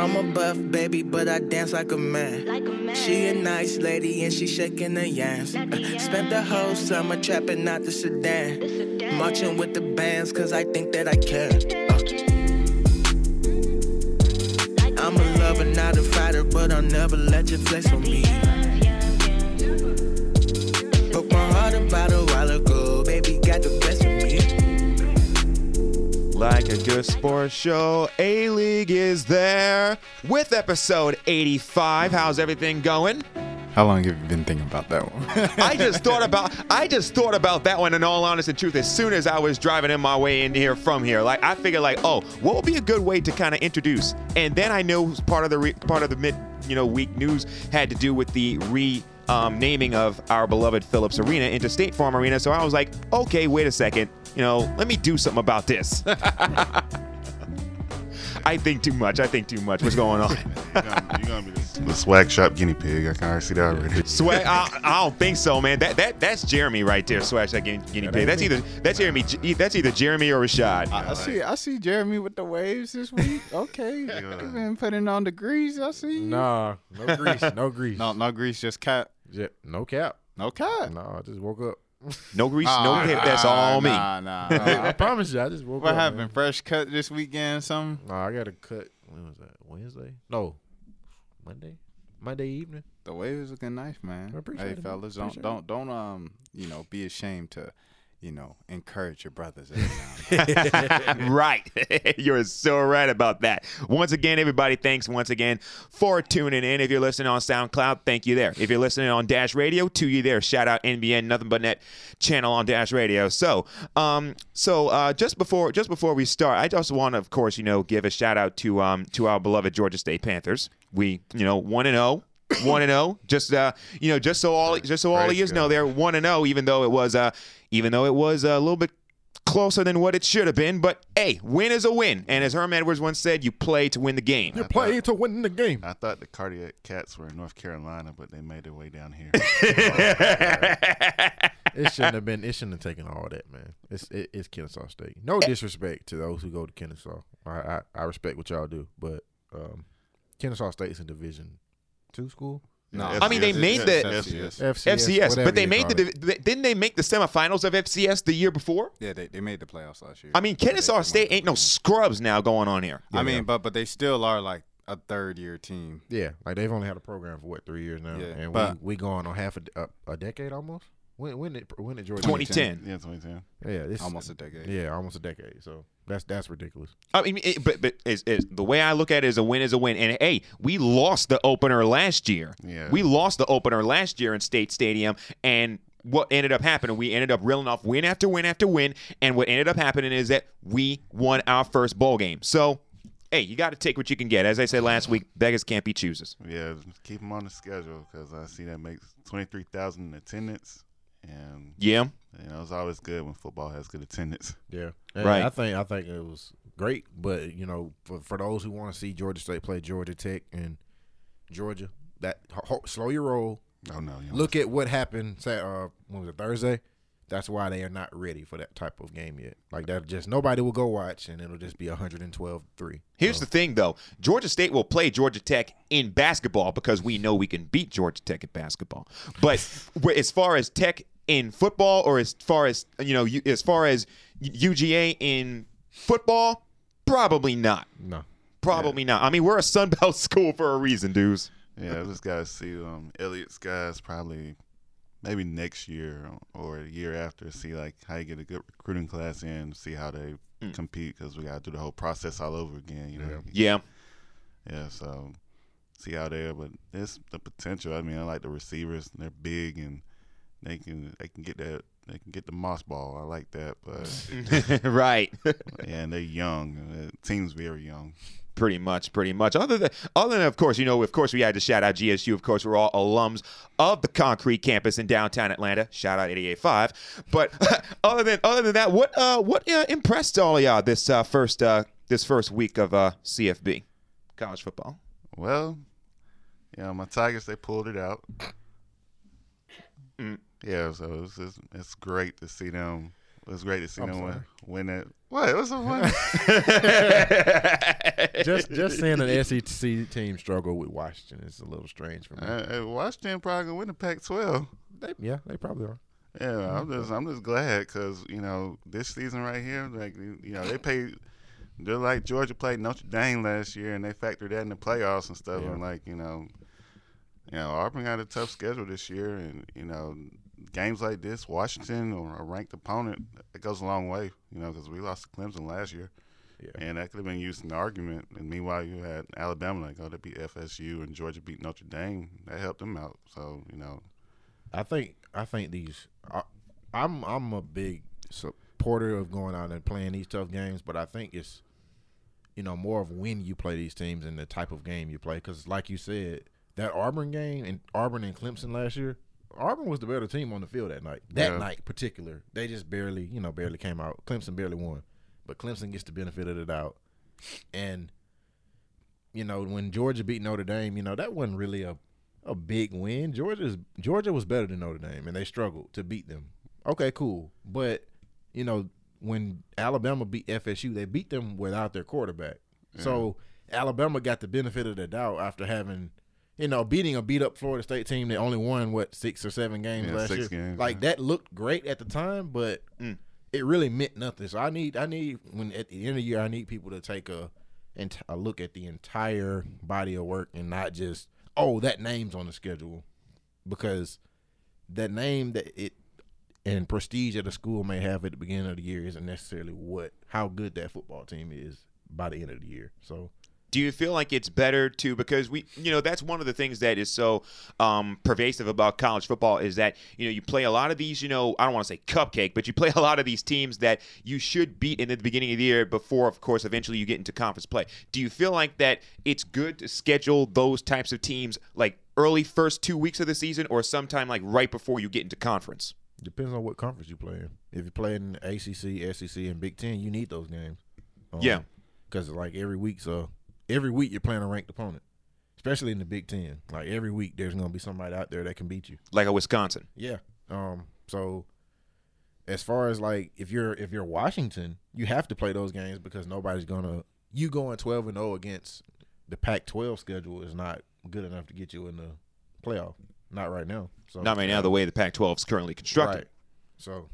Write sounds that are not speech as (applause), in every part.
I'm a buff baby, but I dance like a man. She a nice lady and she shaking her yams. Uh, spent the whole summer trapping out the sedan. Marching with the bands cause I think that I can. Uh, I'm a lover, not a fighter, but I'll never let you flex on me. Broke my heart about a while ago, baby got the best. Like a good sports show, A League is there with episode 85. How's everything going? How long have you been thinking about that one? (laughs) I just thought about I just thought about that one in all honesty and truth as soon as I was driving in my way in here from here. Like I figured like, oh, what would be a good way to kind of introduce? And then I know part of the re- part of the mid, you know, week news had to do with the re um, naming of our beloved Phillips Arena into State Farm Arena. So I was like, okay, wait a second. You know, let me do something about this. (laughs) I think too much. I think too much. What's going on? You're gonna, you're gonna be the, the swag shop guinea pig. I can already see that already. (laughs) Swag? I, I don't think so, man. That that that's Jeremy right there. Swag that guinea, guinea pig. That's either that's Jeremy. That's either Jeremy or Rashad. I see. I see Jeremy with the waves this week. (laughs) Okay, you been putting on the grease. I see. Nah, no grease, no grease. no, no grease. Just cat. Yeah, no cap. No cat. No, I just woke up. No grease, no Ah. That's all me. Nah, nah. (laughs) I promise you, I just woke what up. happened? man. Fresh cut this weekend? Or something? Nah, I got a cut. When was that? Wednesday? No, Monday. Monday evening. The waves looking nice, man. I appreciate hey, it, man. fellas, don't Appreciate don't don't um you know be ashamed to, you know, encourage your brothers. every now and (laughs) then. right. (laughs) You're so right about that. Once again, everybody, thanks once again for tuning in. If you're listening on SoundCloud, thank you there. If you're listening on Dash Radio, to you there. Shout out NBN Nothing But Net channel on Dash Radio. So, um, so uh, just before just before we start, I just want to, of course, you know, give a shout out to um to our beloved Georgia State Panthers. We, you know, one and zero. One and zero, just uh, you know, just so all, just so all of Praise you know, they're one and zero, even though it was uh, even though it was a little bit closer than what it should have been. But hey, win is a win. And as Herm Edwards once said, you play to win the game. You play to win the game. I thought the cardiac cats were in North Carolina, but they made their way down here. (laughs) It shouldn't have been. It shouldn't have taken all that, man. It's it, it's Kennesaw State. No disrespect to those who go to Kennesaw. I I, I respect what y'all do, but um, Kennesaw State's in Division two school. No, I mean, they made the- FCS. FCS, FCS, whatever but they made the it. didn't they make the semifinals of FCS the year before? yeah, they, they made the playoffs last year. I mean, Kennesaw They- State ain't no scrubs now going on here. I mean, but but they still are like a third year team. Yeah, like they've only had a program for what three years now, Yeah, and but- we we going on half a, a, a decade almost. When when did when did Georgia? 2010. Yeah, 2010. Yeah, it's Almost a decade. Yeah, almost a decade. So that's that's ridiculous. I mean, it, but but it's, it's, the way I look at it is a win is a win. And hey, we lost the opener last year. Yeah. We lost the opener last year in State Stadium, and what ended up happening, we ended up reeling off win after win after win. And what ended up happening is that we won our first bowl game. So, hey, you got to take what you can get. As I said last week, beggars can't be choosers. Yeah, keep them on the schedule because I see that makes 23,000 in attendance. And, Yeah. you know, it's always good when football has good attendance. Yeah, and Right. I think I think it was great, but you know, for for those who want to see Georgia State play Georgia Tech and Georgia, that ho- ho- slow your roll. Oh, no. You know, Look at what happened. Say, uh, when was it Thursday? That's why they are not ready for that type of game yet. Like that, just nobody will go watch, and it'll just be 112-3. Here's the thing, though. Georgia State will play Georgia Tech in basketball because we know we can beat Georgia Tech at basketball. But (laughs) as far as Tech in football, or as far as you know, as far as UGA in football, probably not. No, Probably not. I mean, we're a Sun Belt (laughs) school for a reason, dudes. Yeah, I just got to see um, Elliott's guys probably maybe next year or a year after, see like how you get a good recruiting class in, see how they Mm. compete because we got to do the whole process all over again. You know. Yeah. Yeah, so see how they are, but there's the potential. I mean, I like the receivers; they're big and they can they can get that they can get the moss ball. I like that, but (laughs) right. (laughs) yeah, and they're young. The team's very young. Pretty much, pretty much. Other than, other than, of course, you know, of course, we had to shout out GSU. Of course, we're all alums of the Concrete Campus in downtown Atlanta. Shout out 88.5. But (laughs) other than, other than that, what, uh, what uh, impressed all of y'all this uh, first, uh, this first week of uh, CFB, college football? Well, yeah, my Tigers they pulled it out. Mm. Yeah, so it's just, it's great to see them. It's great to see I'm them win, it. What? It was so fun. (laughs) just just seeing an (laughs) SEC team struggle with Washington is a little strange for me. Uh, hey, Washington probably gonna win the Pac-12. They, yeah, they probably are. Yeah, I'm just I'm just glad because you know this season right here, like you know they pay. They're like Georgia played Notre Dame last year, and they factored that in the playoffs and stuff. Yeah. And like you know, you know Auburn got a tough schedule this year, and you know games like this, Washington or a ranked opponent, it goes a long way. You know, because we lost to Clemson last year, Yeah. and that could have been used in the argument. And meanwhile, you had Alabama like, oh, they beat FSU, and Georgia beat Notre Dame. That helped them out. So you know, I think I think these. I, I'm I'm a big supporter of going out and playing these tough games, but I think it's you know more of when you play these teams and the type of game you play. Because like you said, that Auburn game and Auburn and Clemson last year, Auburn was the better team on the field that night. That Yeah. night particular, they just barely you know barely came out. Clemson barely won, but Clemson gets the benefit of the doubt, and you know when Georgia beat Notre Dame, you know that wasn't really a a big win. Georgia's Georgia was better than Notre Dame, and they struggled to beat them. Okay, cool, but you know when Alabama beat FSU, they beat them without their quarterback. So Alabama got the benefit of the doubt after having, you know, beating a beat up Florida State team that only won what six or seven games Yeah, last six year. games, like yeah. that looked great at the time, but Mm. it really meant nothing. So I need I need when at the end of the year I need people to take a and a look at the entire body of work and not just oh that name's on the schedule because that name that it and prestige that a school may have at the beginning of the year isn't necessarily what how good that football team is by the end of the year. So do you feel like it's better to because we you know that's one of the things that is so um, pervasive about college football is that you know you play a lot of these you know I don't want to say cupcake but you play (laughs) a lot of these teams that you should beat in the beginning of the year before of course eventually you get into conference play. Do you feel like that it's good to schedule those types of teams like early first two weeks of the season or sometime like right before you get into conference? depends on what conference you play in. If you play in ACC, SEC, and Big Ten, you need those games. Um, Yeah. because like every week, so every week you're playing a ranked opponent, especially in the Big Ten. Like every week, there's gonna be somebody out there that can beat you. Like a Wisconsin. Yeah. Um. So, as far as like if you're if you're Washington, you have to play those games because nobody's gonna you going twelve and zero against the Pac-12 schedule is not good enough to get you in the playoff. Not right now. So Not right now the way the Pac-12 is currently constructed. Right. So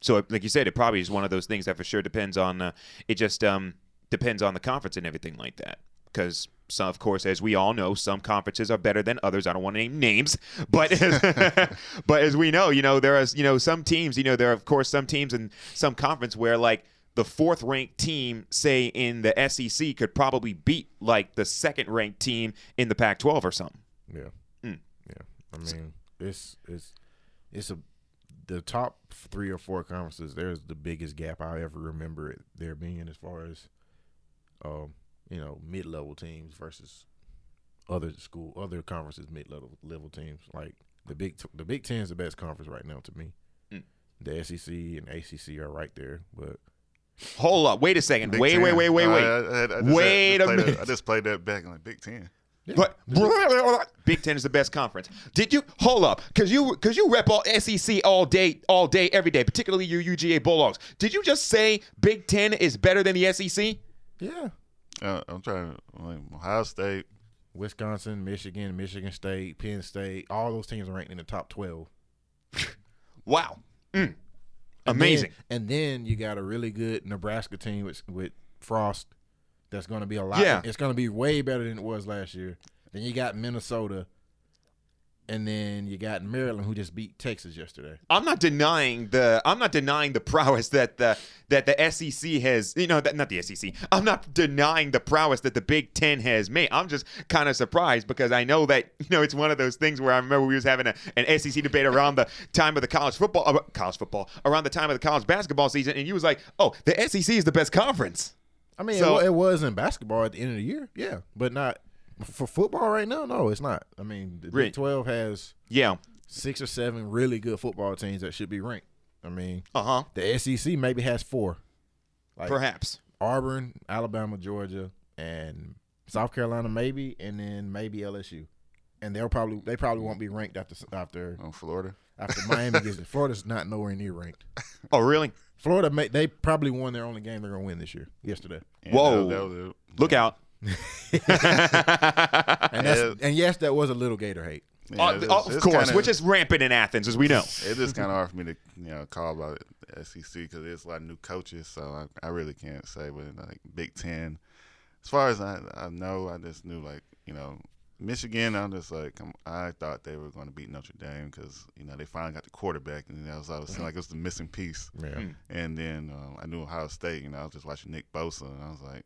So, like you said, it probably is one of those things that for sure depends on. Uh, it just um, depends on the conference and everything like that. Because some, of course, as we all know, some conferences are better than others. I don't want to name names, (laughs) but (laughs) but as we know, you know, there are you know some teams. You know, there are of course some teams in some conference where like the fourth ranked team, say in the SEC, could probably beat like the second ranked team in the Pac-12 or something. Yeah. Mm. Yeah. I mean, it's it's it's a the top three or four conferences. There's the biggest gap I ever remember it there being as far as, um, you know, mid level teams versus other school other conferences mid level level teams. Like the big the Big Ten is the best conference right now to me. Mm. The SEC and ACC are right there, but Hold up, wait a second, Big wait, Ten. wait, wait, wait, wait. I- I- I just- Wait I just a played that- minute. I just played that back in like Big Ten. But Big Ten is the best conference. Did you hold up? Cause you cause you rep all SEC all day, all day, every day, particularly your UGA Bulldogs. Did you just say Big Ten is better than the SEC? Yeah, Uh, I'm trying to like Ohio State. Wisconsin, Michigan, Michigan State, Penn State, all those teams are ranked in the top twelve. (laughs) Wow, Mm. And amazing. then- and then you got a really good Nebraska team with with Frost. That's going to be a lot. Yeah. it's going to be way better than it was last year. Then you got Minnesota, and then you got Maryland, who just beat Texas yesterday. I'm not denying the I'm not denying the prowess that the that the SEC has you know that not the SEC. I'm not denying the prowess that the Big Ten has made. I'm just kind of surprised because I know that you know it's one of those things where I remember we was having a, an SEC debate around the time of the college football uh, college football around the time of the college basketball season, and you was like, oh, the SEC is the best conference. I mean, So- it, it was in basketball at the end of the year, yeah, but not for football right now. No, it's not. I mean, the Really? Big Twelve has Yeah. six or seven really good football teams that should be ranked. I mean, Uh huh. the SEC maybe has four. Like Perhaps. Auburn, Alabama, Georgia, and South Carolina maybe, and then maybe LSU. And they'll probably they probably won't be ranked after after on Florida. after Miami gets it. Florida's not nowhere near ranked. (laughs) Oh, really? Florida may, they probably won their only game they're gonna win this year. Yesterday. And Whoa. that was- that was it. Look out. (laughs) And that's Yeah. and yes, that was a little Gator hate. Yeah, Uh, it's- of it's course, kinda- which is rampant in Athens, as we know. it is kind of (laughs) hard for me to you know call about SEC because there's a lot of new coaches, so I, I really can't say. But like Big Ten, as far as I, I know, I just knew like you know Michigan. I'm just like I'm, I thought they were going to beat Notre Dame because you know they finally got the quarterback, and that was all it seemed like it was the missing piece. Yeah. And then um, I knew Ohio State. You know, I was just watching Nick Bosa, and I was like.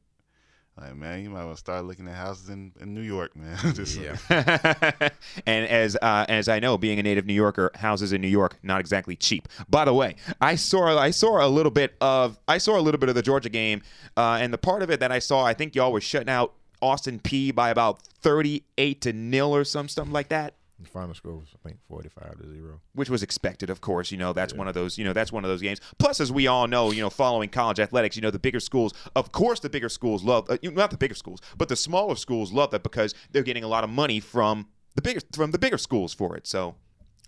Like man, you might want to start looking at houses in, in New York, man. (laughs) Like- Yeah. (laughs) and as uh, as I know, being a native New Yorker, houses in New York not exactly cheap. By the way, I saw I saw a little bit of I saw a little bit of the Georgia game, uh, and the part of it that I saw, I think y'all were shutting out Austin Peay by about thirty eight to nil or some something like that. The final score was I think forty five to zero. which was expected, of course. You know, that's one of those. You know, that's one of those games. Plus, as we all know, you know, following college athletics, you know, the bigger schools, of course, the bigger schools love uh, not the bigger schools, but the smaller schools love that because they're getting a lot of money from the bigger from the bigger schools for it. So.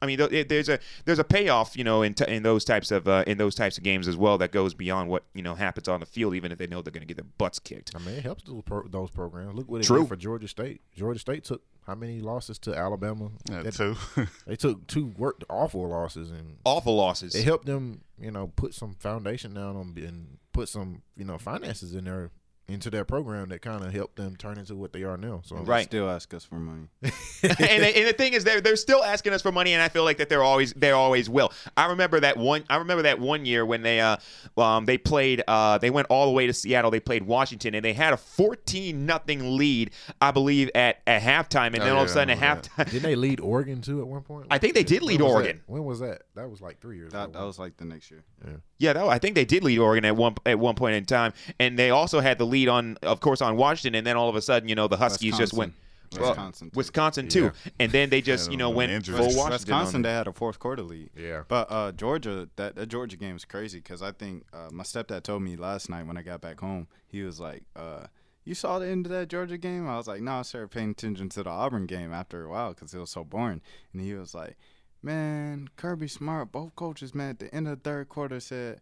I mean, th- it- there's a there's a payoff, you know, in, t- in those types of uh, in those types of games as well that goes beyond what you know happens on the field, even if they know they're going to get their butts kicked. I mean, it helps those pro- those programs. Look what it True. did for Georgia State. Georgia State took how many losses to Alabama? Yeah, That- too. (laughs) They took two work awful losses, and Awful losses. it helped them, you know, put some foundation down on and put some, you know, finances in there into that program that kind of helped them turn into what they are now. So Right. Still ask us for money. (laughs) and, the, and the thing is, they're they're still asking us for money, and I feel like that they're always they always will. I remember that one. I remember that one year when they uh um they played uh they went all the way to Seattle. They played Washington, and they had a fourteen nothing lead, I believe, at at halftime, and Oh, then all of a sudden I at halftime, Didn't they lead Oregon too at one point? I think they did lead When Oregon. that? When was that? That was like three years That, ago. that was like the next year. Yeah, no, I think they did lead Oregon at one at one point in time, and they also had the lead on, of course, on Washington, and then all of a sudden, you know, the Huskies just went. Wisconsin. Wisconsin. too. Wisconsin too, and then they just you know went injuries. full West- Washington. Wisconsin, they had a fourth quarter lead. Yeah. But uh, Georgia, that, that Georgia game is crazy because I think uh, my stepdad told me last night when I got back home, he was like, uh, "You saw the end of that Georgia game?" I was like, "No, I started paying attention to the Auburn game after a while because it was so boring." And he was like, "Man, Kirby Smart, both coaches, man, at the end of the third quarter said."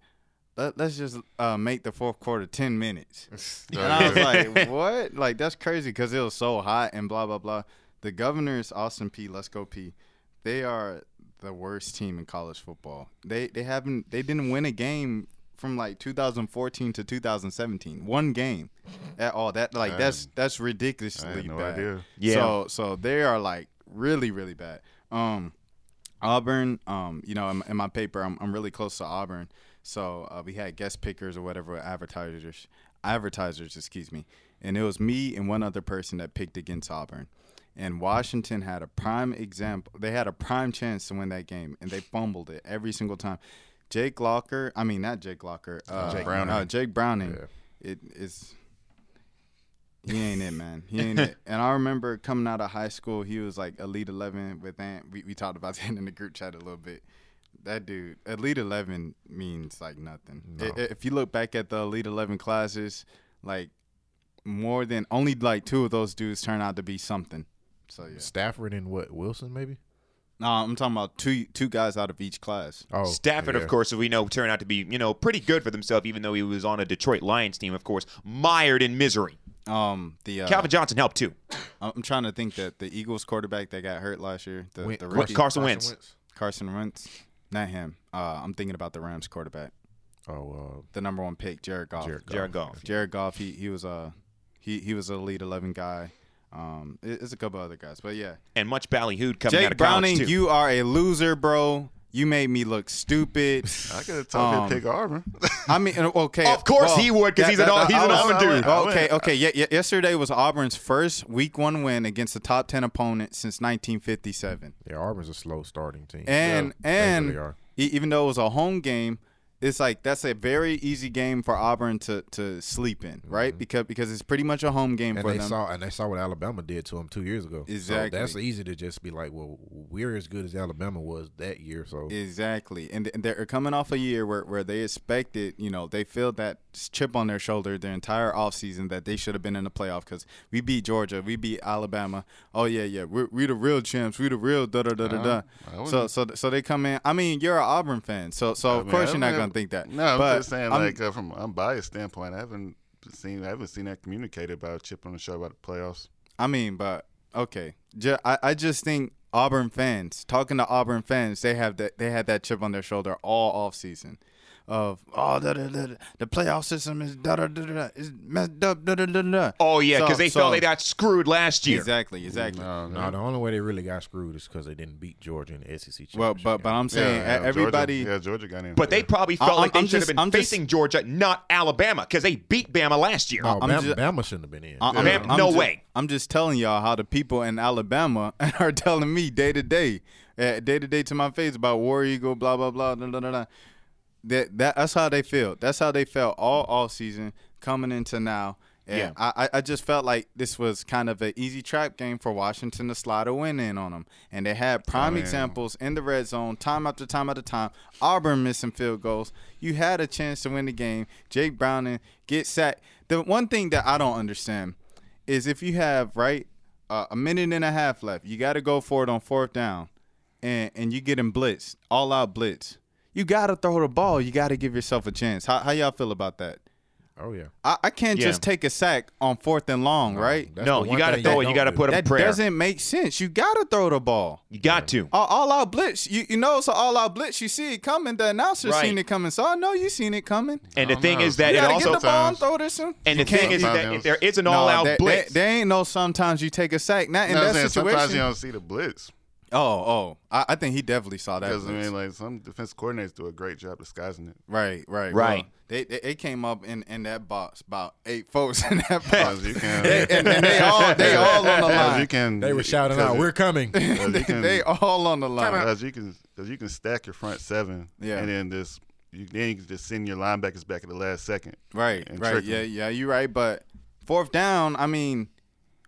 Let, let's just uh, make the fourth quarter 10 minutes. (laughs) (laughs) And I was like, what? Like, that's crazy because it was so hot and blah, blah, blah. The Governors, Austin Peay, Let's Go Peay, they are the worst team in college football. They they haven't they didn't win a game from like 2014 to 2017. One game at all. That like that's that's ridiculously I had no bad. idea. Yeah. So so they are like really really bad. Um Auburn, um, you know, in, in my paper, I'm, I'm really close to Auburn, so uh, we had guest pickers or whatever advertisers, advertisers, excuse me, and it was me and one other person that picked against Auburn, and Washington had a prime example. They had a prime chance to win that game, and they fumbled it every single time. Jake Locker, I mean not Jake Locker, uh, Jake Browning. uh, Jake Browning, Yeah. it is. He ain't it, man. He ain't it. And I remember coming out of high school, he was like Elite Eleven with Ant. We, we talked about (laughs) that in the group chat a little bit. That dude, Elite Eleven means like nothing. I- I- if you look back at the Elite Eleven classes, like more than only like two of those dudes turn out to be something. So yeah. Stafford and what Wilson maybe? No, I'm talking about two two guys out of each class. Oh, Stafford, yeah. of course, as we know, turned out to be you know pretty good for themselves, even though he was on a Detroit Lions team, of course, mired in misery. Um, the uh, Calvin Johnson helped too. I'm trying to think that the Eagles quarterback that got hurt last year, the, Win- the rookie, Carson Wentz. Carson Wentz, not him. Uh, I'm thinking about the Rams quarterback, Oh, the number one pick, Jared Goff. Jared Goff. Jared Goff. Jared Goff. He he was a he he was a lead eleven guy. Um, it- it's a couple other guys, but yeah. And much ballyhooed coming out Jake of college Browning, too. you are a loser, bro. You made me look stupid. (laughs) I could have told him Um, to pick Auburn. I mean, okay. Of course well, he would, 'cause he's an Au- he's I an was- Auburn dude. I Okay, went- okay. Yeah, yeah, yesterday was Auburn's first Week One win against a top ten opponent since 1957. yeah, Auburn's a slow starting team. And Yeah, and really e- even though it was a home game, it's like that's a very easy game for Auburn to, to sleep in, right? Mm-hmm. Because because it's pretty much a home game And for they them. saw and they saw what Alabama did to them two years ago. Exactly. So that's easy to just be like, well, we're as good as Alabama was that year. So Exactly, and, and they're coming off a year where, where they expected, you know, they feel that chip on their shoulder their entire offseason that they should have been in the playoff because we beat Georgia, we beat Alabama. Oh yeah, yeah, we're, we the real champs, We're the real da da da da uh-huh. da. So so so they come in. I mean, you're an Auburn fan, so so I of mean, course you're not mean, gonna think that. No, I'm but just saying, I'm- like uh, from a biased standpoint, I haven't seen. I haven't seen that communicated about a chip on the show about the playoffs. I mean, but okay. I just think Auburn fans, talking to Auburn fans, they have that they had that chip on their shoulder all off season. Of oh da, da, da, da, the playoff system is da da da da is messed up da da da da. Oh yeah, because So- they so- felt they got screwed last year. Exactly, exactly. No, No, the only way they really got screwed is because they didn't beat Georgia in the SEC championship. Well, but but. I'm saying yeah, e- everybody. Georgia, yeah, Georgia got in. But they probably felt I'm- like they I'm should have been I'm just- facing Georgia, not Alabama, because they beat Bama last year. no, I'm Bama, just- Bama shouldn't have been in. I- I'm, Bam- I'm no just- way. I'm just telling y'all how the people in Alabama are telling me day to day, uh, day to day to my face about War Eagle, blah blah blah, da, da, da, da. That, that that's how they feel. That's how they felt all all season coming into now. And Yeah. I, I- just felt like this was kind of an easy trap game for Washington to slide a win in on them. And they had prime examples in the red zone, time after time after time. Auburn missing field goals. You had a chance to win the game. Jake Browning get sacked. The one thing that I don't understand is if you have right uh, a minute and a half left, you got to go for it on fourth down, and and you getting blitzed, all out blitz. You got to throw the ball. You got to give yourself a chance. How how y'all feel about that? oh yeah, I, I can't Yeah. just take a sack on fourth and long, right? No, you got to throw it. You got to do. put up a That prayer. doesn't make sense. You got to throw the ball. You got to. All, all out blitz. You you know it's an all out blitz. You see it coming. The announcer Right. seen it coming. So I know you seen it coming. And the thing know. is that You it gotta also get the ball and sometimes- throw this. in. and You the thing is that if there is an No, all-out there- blitz, There, there ain't no sometimes you take a sack. Not in No, that saying situation. sometimes you don't see the blitz Oh, oh, I, I think he definitely saw that. because I mean, like some defense coordinators do a great job disguising it. right, right, Right. Well, they, they they came up in, in that box about eight folks (laughs) in that box, Because you can, They- and, and they all they all on the Because you line. can. They were shouting out, "We're coming!" (laughs) they, can- they all on the line. Because you can, because you can stack your front seven, Yeah. and then just you, then you can just send your linebackers back at the last second. Right, right, trick yeah, 'em. yeah, you're right. But fourth down, I mean,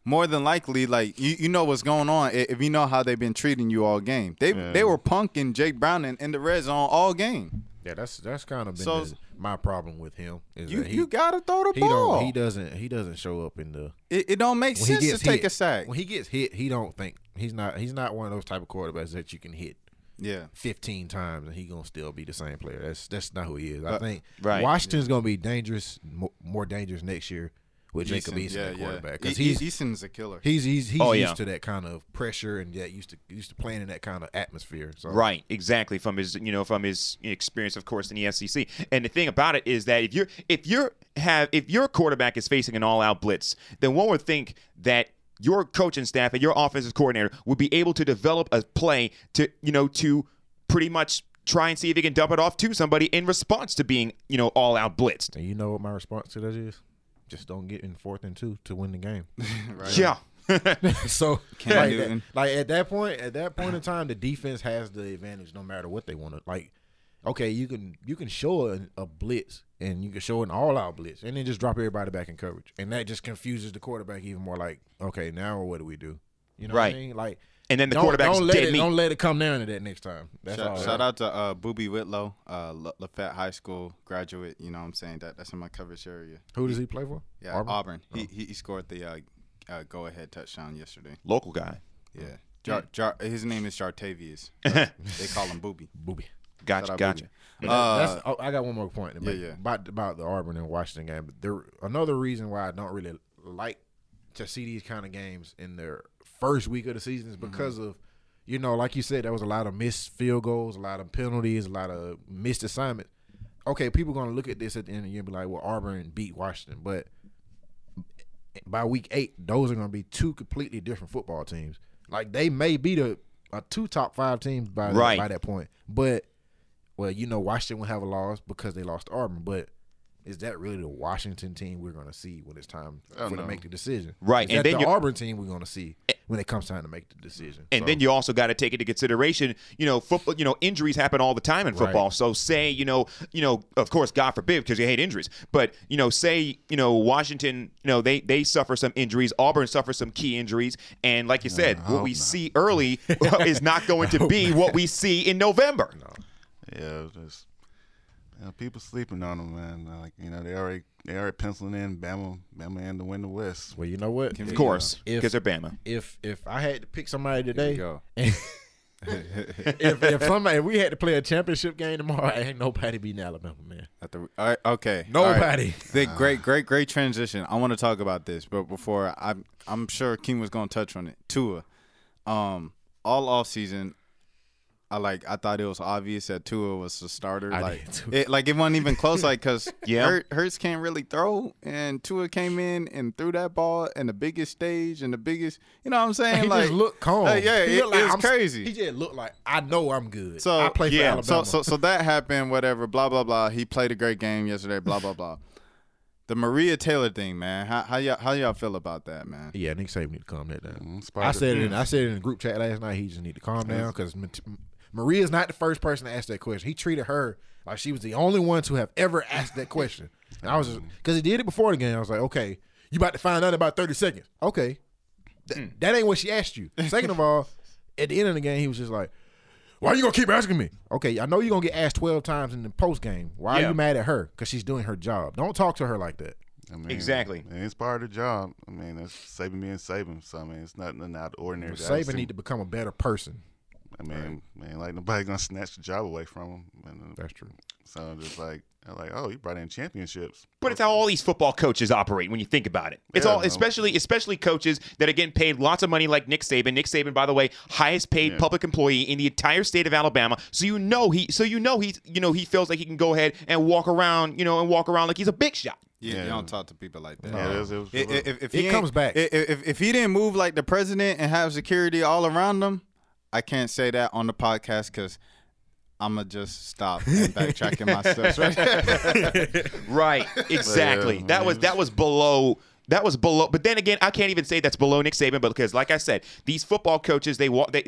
more than likely, like you, you know what's going on if you know how they've been treating you all game. They Yeah. they were punking Jake Browning, in the red zone all game. yeah, that's that's kind of been So- the- my problem with him. Is You that he, you gotta throw the he ball. don't he doesn't he doesn't show up in the it, it don't make sense to take hit. a sack. When he gets hit, he don't think he's not he's not one of those type of quarterbacks that you can hit Yeah, 15 times and he gonna still be the same player. That's that's not who he is. I But- think Right. Washington's gonna be dangerous, more dangerous next year with Jacob Eason, Eason yeah, at quarterback because E- he's Eason's a killer. he's he's he's Oh, used yeah. to that kind of pressure and that used to used to playing in that kind of atmosphere. So Right, exactly. From his, you know, from his experience, of course, in the SEC. And the thing about it is that if you're, if you're have, if your quarterback is facing an all-out blitz, then one would think that your coaching staff and your offensive coordinator would be able to develop a play to, you know, to pretty much try and see if he can dump it off to somebody in response to being, you know, all-out blitzed. And you know what my response to that is? Just don't get in fourth and two to win the game. (laughs) right. Yeah. (laughs) so Cam like, that, like at that point, at that point in time, the defense has the advantage no matter what they want to. Like, okay, you can you can show a, a blitz and you can show an all out blitz and then just drop everybody back in coverage, and that just confuses the quarterback even more. Like, okay, now what do we do? You know Right. what I mean? Like, And then the don't, quarterback's don't let dead it, meat. Don't let it come down to that next time. That's all. Shout, shout out to uh, Boobee Whitlow, uh, La- Lafayette High School graduate. You know what I'm saying? That That's in my coverage area. Who does he play for? Yeah, Auburn. He, he he scored the uh, uh, go ahead touchdown yesterday. Local guy. Yeah. Jar, Jar, his name is JaTarvious. (laughs) they call him Boobee. Boobee. Gotcha, gotcha. Boobee. That's, Uh, oh, I got one more point to yeah, yeah. about about the Auburn and Washington game. But there another reason why I don't really like to see these kind of games in their first week of the season is Mm-hmm. because of you know, like you said, there was a lot of missed field goals, a lot of penalties, a lot of missed assignments. Okay, people are gonna look at this at the end of the year and be like, "Well, Auburn beat Washington," but by week eight, those are gonna be two completely different football teams. Like they may be the uh, two top five teams by Right. by that point, but well, you know, Washington will have a loss because they lost to Auburn, but is that really the Washington team we're going to see when it's time for no. to make the decision? Right, Is and then the Auburn team we're going to see when it comes time to make the decision? And So, then you also got to take into consideration, you know, football. You know, injuries happen all the time in Right. football. So say, you know, you know, of course, God forbid, because you hate injuries. But you know, say, you know, Washington, you know, they they suffer some injuries. Auburn suffers some key injuries, and like you said, I what we not. see early (laughs) is not going (laughs) to be what we see in November. Yeah, it was just you know, people sleeping on them, man. Like you know, they already they already penciling in Bama, Bama and to win the West. well, you know what? Can Of course, If- because they're Bama. If if I had to pick somebody today, go. (laughs) if, if somebody if we had to play a championship game tomorrow, (laughs) ain't nobody beating Alabama, man. At the, all right, okay. all right. Nobody. The great, great, great transition. I want to talk about this, but before I'm, I'm sure King was going to touch on it. Tua, um, all off season, I like. I thought it was obvious that Tua was the starter. I like, did too. it, like it wasn't even close. Like, cause (laughs) Yeah. Hurt, Hurts can't really throw, and Tua came in and threw that ball in the biggest stage and the biggest. You know what I'm saying? He like, just looked calm. Uh, yeah, he it- looked like it was I'm- crazy. He just looked like I know I'm good. So I play for yeah, Alabama. So so so that happened. Whatever. Blah blah blah. He played a great game yesterday. Blah blah blah. The Maria Taylor thing, man. How how y'all how y'all feel about that, man? yeah, Nick Saban need to calm that down. Mm, I said it. In, I said it in the group chat last night. He just need to calm down because Maria's not the first person to ask that question. He treated her like she was the only one to have ever asked that question. And I was just because he did it before the game. I was like, okay, you about to find out in about thirty seconds. Okay, Th- hmm. that ain't what she asked you. Second of all, at the end of the game, he was just like. Why are you gonna keep asking me? Okay, I know you're gonna get asked twelve times in the post game. Why Yeah. are you mad at her? Because she's doing her job. Don't talk to her like that. I mean, Exactly. and it's part of the job. I mean, that's saving me and saving. So I mean, it's not nothing out of the ordinary. that I've need to become a better person. I mean, man, like nobody gonna snatch the job away from him. And, uh, That's true. so just like, I'm like, oh, you brought in championships. But it's how all these football coaches operate when you think about it. It's Yeah, all, especially especially coaches that are getting paid lots of money, like Nick Saban. Nick Saban, by the way, highest paid Yeah. public employee in the entire state of Alabama. So you know he, so you know he, you know he feels like he can go ahead and walk around, you know, and walk around like he's a big shot. You, Yeah. you don't talk to people like that. Yeah, it was, it was, If, if, if It he ain't- comes back. i- If, if he didn't move like the president and have security all around him, I can't say that on the podcast because I'm gonna just stop (laughs) and backtracking my steps. (laughs) Right? (laughs) Right. Exactly. Yeah, that was that was below that was below but then again, I can't even say that's below Nick Saban because like I said, these football coaches they walk they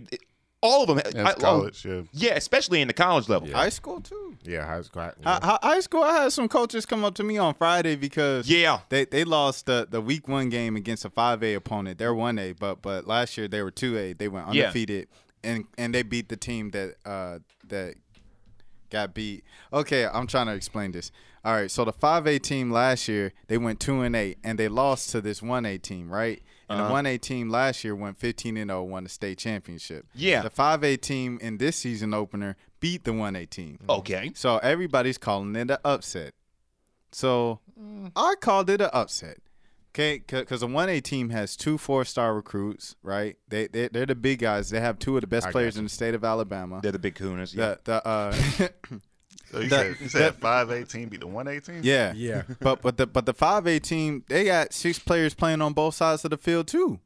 all of them That's I- college, yeah. Yeah, especially in the college level. High school too. Yeah, high school. Hi- hi- High school, I had some coaches come up to me on Friday because Yeah. they they lost the, the week one game against a five A opponent. They're one A, but but last year they were two A. They went Yeah. And and they beat the team that uh that got beat. Okay, I'm trying to explain this. All right, so the five A team last year they went two and eight and they lost to this one A team, right? And Uh-huh. the one A team last year went 15 and 0, won the state championship. Yeah. The five A team in this season opener beat the one A team. Okay. So everybody's calling it an upset. So I called it an upset. Okay, because the one A team has two four star recruits, right? They they they're the big guys. They have two of the best I players in the state of Alabama. They're the big cooners. Yeah. The the uh, (laughs) So you That- said, you said five eighteen beat the one eighteen. yeah Yeah. (laughs) But but the but the five A team they got six players playing on both sides of the field too.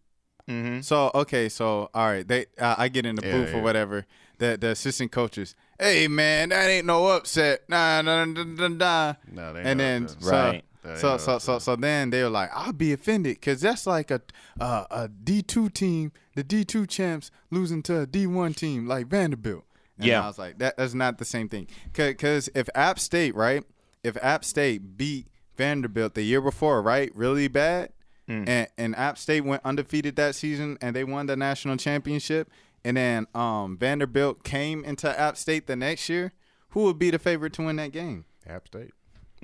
Mm-hmm. So okay, so all right, they uh, I get in the Yeah, booth or yeah. whatever. The the assistant coaches, hey man, that ain't no upset. Nah nah nah nah. nah. No, they and know then that. so, So so so so then they were like, I'll be offended because that's like a uh, a D two team, the D two champs losing to a D one team like Vanderbilt. And Yeah. I was like, that that's not the same thing. Because if App State, right, if App State beat Vanderbilt the year before, right, really bad, and and App State went undefeated that season and they won the national championship, and then um Vanderbilt came into App State the next year, who would be the favorite to win that game? App State.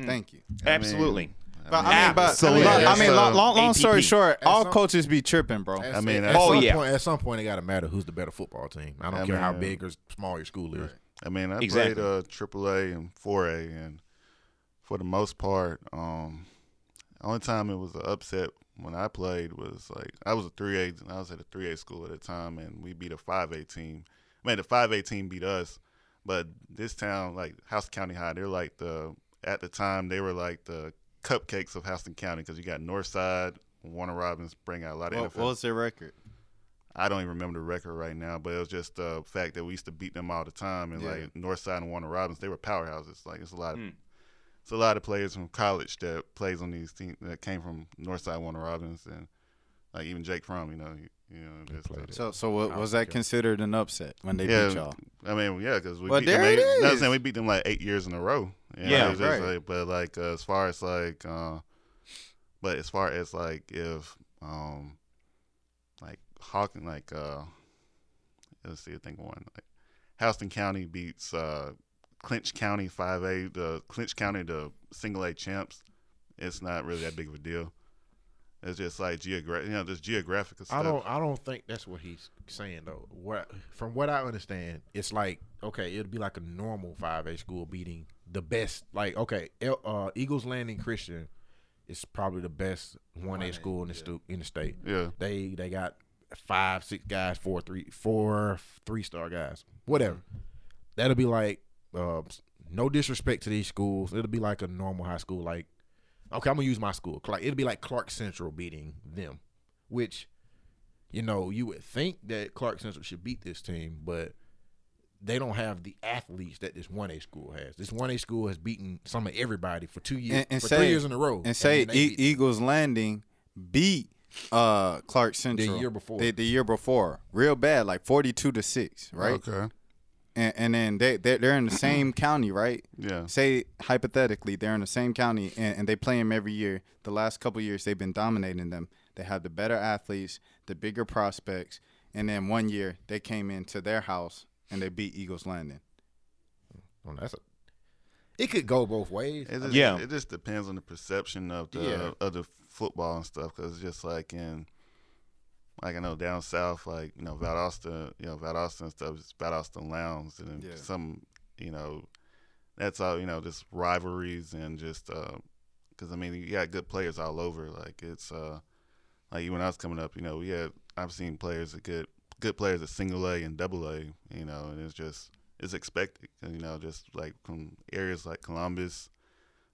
Thank you. Absolutely. But I mean, but I Absolutely. mean, I mean, long, long, long story short, At all some- coaches be tripping, bro. At- I mean, at, that's- Oh, some yeah. Point, at some point, it got to matter who's the better football team. I don't I care how big or small your school is. I mean, I Exactly. played uh, AAA and 4A, and for the most part, um, only time it was an upset when I played was like I was a 3A. I was at a 3A school at the time, and we beat a 5A team. I mean, the 5A team beat us, but this town, like Houston County High, they're like the at the time they were like the cupcakes of Houston County because you got Northside, Warner Robins bring out a lot of What, NFL what was their record? I don't even remember the record right now, but it was just the fact that we used to beat them all the time, and Yeah. like Northside and Warner Robins, they were powerhouses. Like it's a lot of, Mm. it's a lot of players from college that plays on these teams that came from Northside Warner Robins, and like even Jake Fromm, you know, you, you know, just, played it. So, so what, was that considered an upset when they yeah. beat y'all? I mean, yeah, because we Well, beat them. there Eight, it no, I'm is. saying we beat them like eight years in a row. You know, Yeah, right. like- but like uh, as far as like, uh, but as far as like if um, like Hawking, like uh, let's see, I think one like Houston County beats uh, Clinch County five A, the Clinch County the single A champs. It's not really that big of a deal. It's just like geographic, you know, just geographical stuff. I don't. I don't think that's what he's saying though. What from what I understand, it's like okay, it'd be like a normal five A school beating the best. Like okay, El- uh, Eagles Landing Christian is probably the best one A 1A, school in the yeah. stu- in the state. Yeah. They they got five, six guys, four, three, four three star guys, whatever. That'll be like uh, no disrespect to these schools. It'll be like a normal high school. Like okay, I'm gonna use my school. Clark. It'll be like Clark Central beating them, which you know you would think that Clark Central should beat this team, but they don't have the athletes that this one A school has. This one A school has beaten some of everybody for two years, And- and for say- three years in a row, and say e- Eagles Landing beat uh Clark Central the year before. The, the year before, real bad, like forty-two to six, right? Okay. And, and then they they're, they're in the mm-hmm. same county, right? Yeah. Say hypothetically, they're in the same county, and, and they play them every year. The last couple years, they've been dominating them. They have the better athletes, the bigger prospects, and then one year they came into their house and they beat Eagles Landing. Well, that's a, it could go both ways. It just, Yeah. It just depends on the perception of the Yeah. of the football and stuff. Because just like in, like I know down south, like you know Valdosta, you know Valdosta and stuff. It's Valdosta Lowndes, and then Yeah. some, you know, that's all you know, just rivalries and just because I mean you got good players all over. Like it's uh, like when I was coming up, you know, we had I've seen players that good good players at single A and double A, you know, and it's just it's expected, you know, just like from areas like Columbus,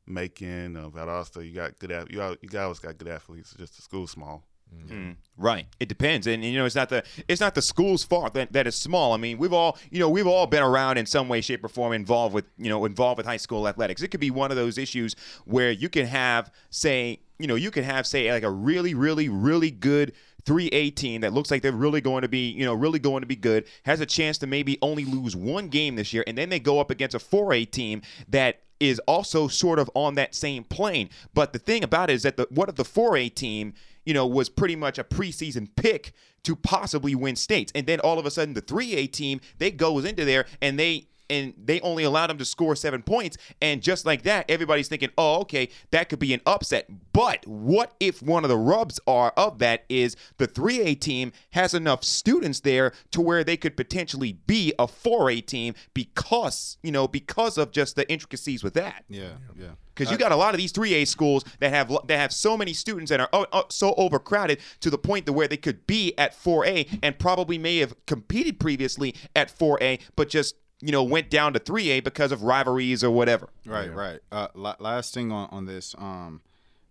Macon, uh, Valdosta, you got good you you guys got good athletes. Just the school small. Mm, right. It depends, and, and, you know it's not the it's not the school's fault that, that is small. I mean, we've all you know we've all been around in some way, shape, or form involved with you know involved with high school athletics. It could be one of those issues where you can have say you know you can have say like a really really really good 3A team that looks like they're really going to be, you know, really going to be good, has a chance to maybe only lose one game this year, and then they go up against a 4A team that is also sort of on that same plane. But the thing about it is that the what if the 4A team, you know, was pretty much a preseason pick to possibly win states, and then all of a sudden the 3A team they goes into there and they and they only allowed them to score seven points. And just like that, everybody's thinking, oh, okay, that could be an upset. But what if one of the rubs are of that is the 3A team has enough students there to where they could potentially be a 4A team because, you know, because of just the intricacies with that. Yeah, yeah. Because you got a lot of these 3A schools that have that have so many students and are oh, oh, so overcrowded to the point to where they could be at 4A and probably may have competed previously at 4A, but just you know went down to 3A because of rivalries or whatever. Right, right. Uh, la- last thing on, on this. Um,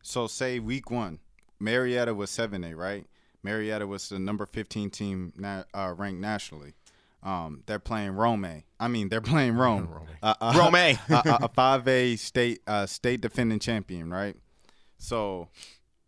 so say week one, Marietta was seven A, right? Marietta was the number fifteen team na- uh, ranked nationally. Um, they're playing Rome. I mean, they're playing Rome. Rome. Uh, uh, Rome. (laughs) a five A state uh, state defending champion, right? So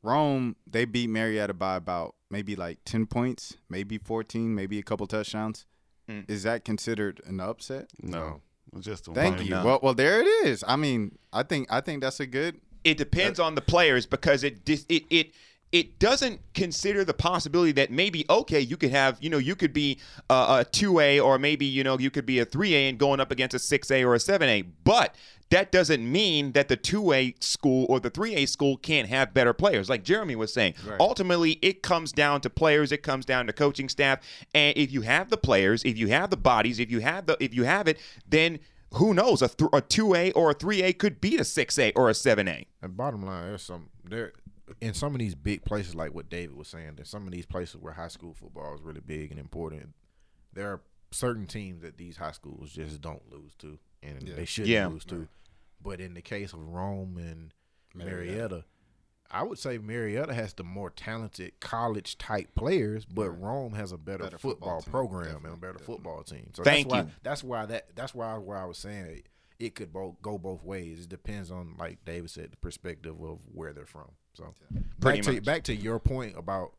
Rome they beat Marietta by about maybe like ten points, maybe fourteen, maybe a couple touchdowns. Mm. Is that considered an upset? No, just a Thank you. No. Well, well, there it is. I mean, I think I think that's a good. It depends on the players because it dis- it it it doesn't consider the possibility that maybe okay you could have you know you could be uh, a two A or maybe you know you could be a three A and going up against a six A or a seven A, but that doesn't mean that the two A school or the three A school can't have better players. Like Jeremy was saying, Right. ultimately it comes down to players, it comes down to coaching staff, and if you have the players, if you have the bodies, if you have the if you have it, then who knows? A, th- a 2A or a 3A could beat a 6A or a 7A. And bottom line, there's some there in some of these big places, like what David was saying. There's some of these places where high school football is really big and important. There are certain teams that these high schools just don't lose to, and Yeah. they shouldn't Yeah. lose to. But in the case of Rome and Marietta. Marietta, I would say Marietta has the more talented college type players, but Rome has a better, Better football football, team. program and a better definitely. football team. So Thank that's why you. that's why that that's why where I was saying it, it could both go both ways. It depends on, like David said, the perspective of where they're from. So Pretty back to much. back to your point about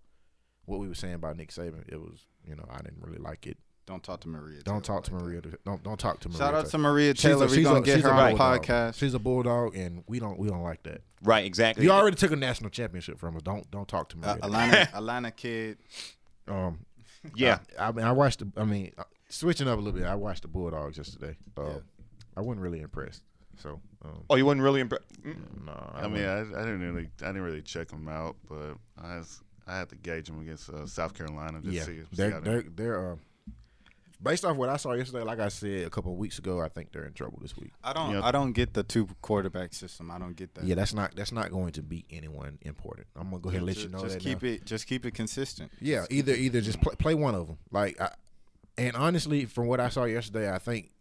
what we were saying about Nick Saban. It was you know I didn't really like it. Don't talk to Maria. Don't Taylor talk to like Maria. Don't don't talk to. Maria. Shout out to Maria She's a- Taylor. We're she's a- gonna get her on the bulldog. podcast. She's a bulldog, and we don't we don't like that. Right, exactly. You already took a national championship from us. Don't don't talk to Uh, Maria. Atlanta, (laughs) Atlanta kid. um, yeah. I, I mean, I watched. The, I mean, uh, switching up a little bit. I watched the Bulldogs yesterday. Uh, Yeah. I wasn't really impressed. So, um, Oh, you wasn't really impressed. no, I mean, I, I didn't really, I didn't really check them out, but I, was, I had to gauge them against uh, South Carolina to yeah, see, see they're how they- they're they're uh, based off what I saw yesterday. Like I said a couple of weeks ago, I think they're in trouble this week. I don't. Yeah. I don't get the two quarterback system. I don't get that. Yeah, that's not that's not going to beat anyone important. I'm gonna go ahead and let just, you know just that. keep now. it. Just keep it consistent. Yeah, either either just play, play one of them. Like, I, and honestly, from what I saw yesterday, I think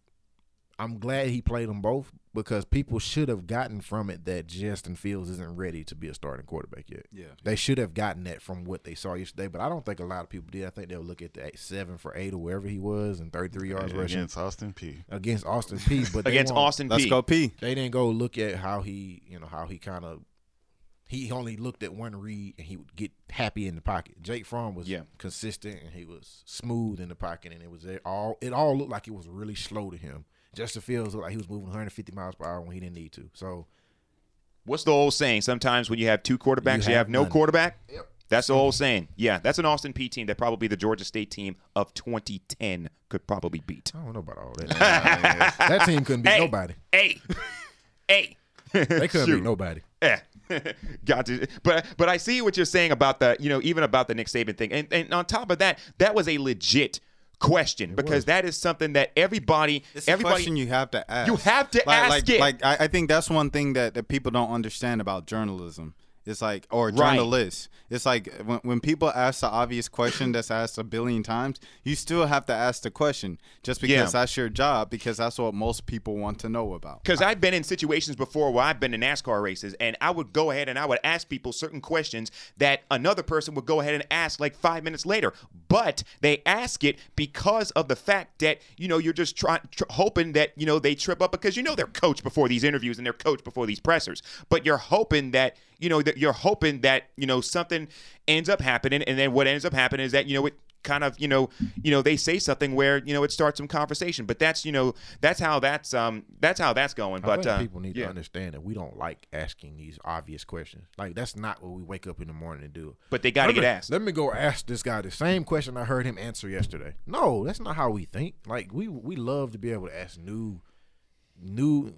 I'm glad he played them both because people should have gotten from it that Justin Fields isn't ready to be a starting quarterback yet. Yeah. They should have gotten that from what they saw yesterday, but I don't think a lot of people did. I think they'll look at the eight, seven for eight or wherever he was and 33 yards rushing against Austin Peay. against Austin Peay. (laughs) But they Against won't- Austin Let's P. go P. they didn't go look at how he, you know, how he kind of he only looked at one read and he would get happy in the pocket. Jake Fromm was Yeah. consistent and he was smooth in the pocket and it was all it all looked like it was really slow to him. Justin Fields looked like he was moving 150 miles per hour when he didn't need to. So What's the old saying? Sometimes when you have two quarterbacks, you, You have, have no none. quarterback. That's the old saying. Yeah, that's an Austin Peay team that probably the Georgia State team of 2010 could probably beat. I don't know about all that. (laughs) that team couldn't beat Hey. nobody. Hey, hey. They couldn't Shoot. beat nobody. Eh. (laughs) Got to, but but I see what you're saying about the you know even about the Nick Saban thing, and and on top of that, that was a legit question because that is something that everybody It's a everybody question you have to ask. You have to like, ask like, it. Like I, I think that's one thing that, that people don't understand about journalism. It's like or Right. journalists. It's like when, when people ask the obvious question that's asked a billion times, you still have to ask the question just because Yeah. that's your job because that's what most people want to know about. Because I've been in situations before where I've been in NASCAR races, and I would go ahead and I would ask people certain questions that another person would go ahead and ask like five minutes later. But they ask it because of the fact that you know you're just trying, tr- hoping that you know they trip up because you know they're coached before these interviews and they're coached before these pressers. But you're hoping that you know that you're hoping that you know something ends up happening, and then what ends up happening is that you know it kind of you know you know they say something where you know it starts some conversation but that's you know that's how that's um that's how that's going I but think uh, people need yeah. to understand that we don't like asking these obvious questions. Like that's not what we wake up in the morning to do. But they gotta Let get asked. Let me go ask this guy the same question I heard him answer yesterday. No, that's not how we think. Like we we love to be able to ask new, new,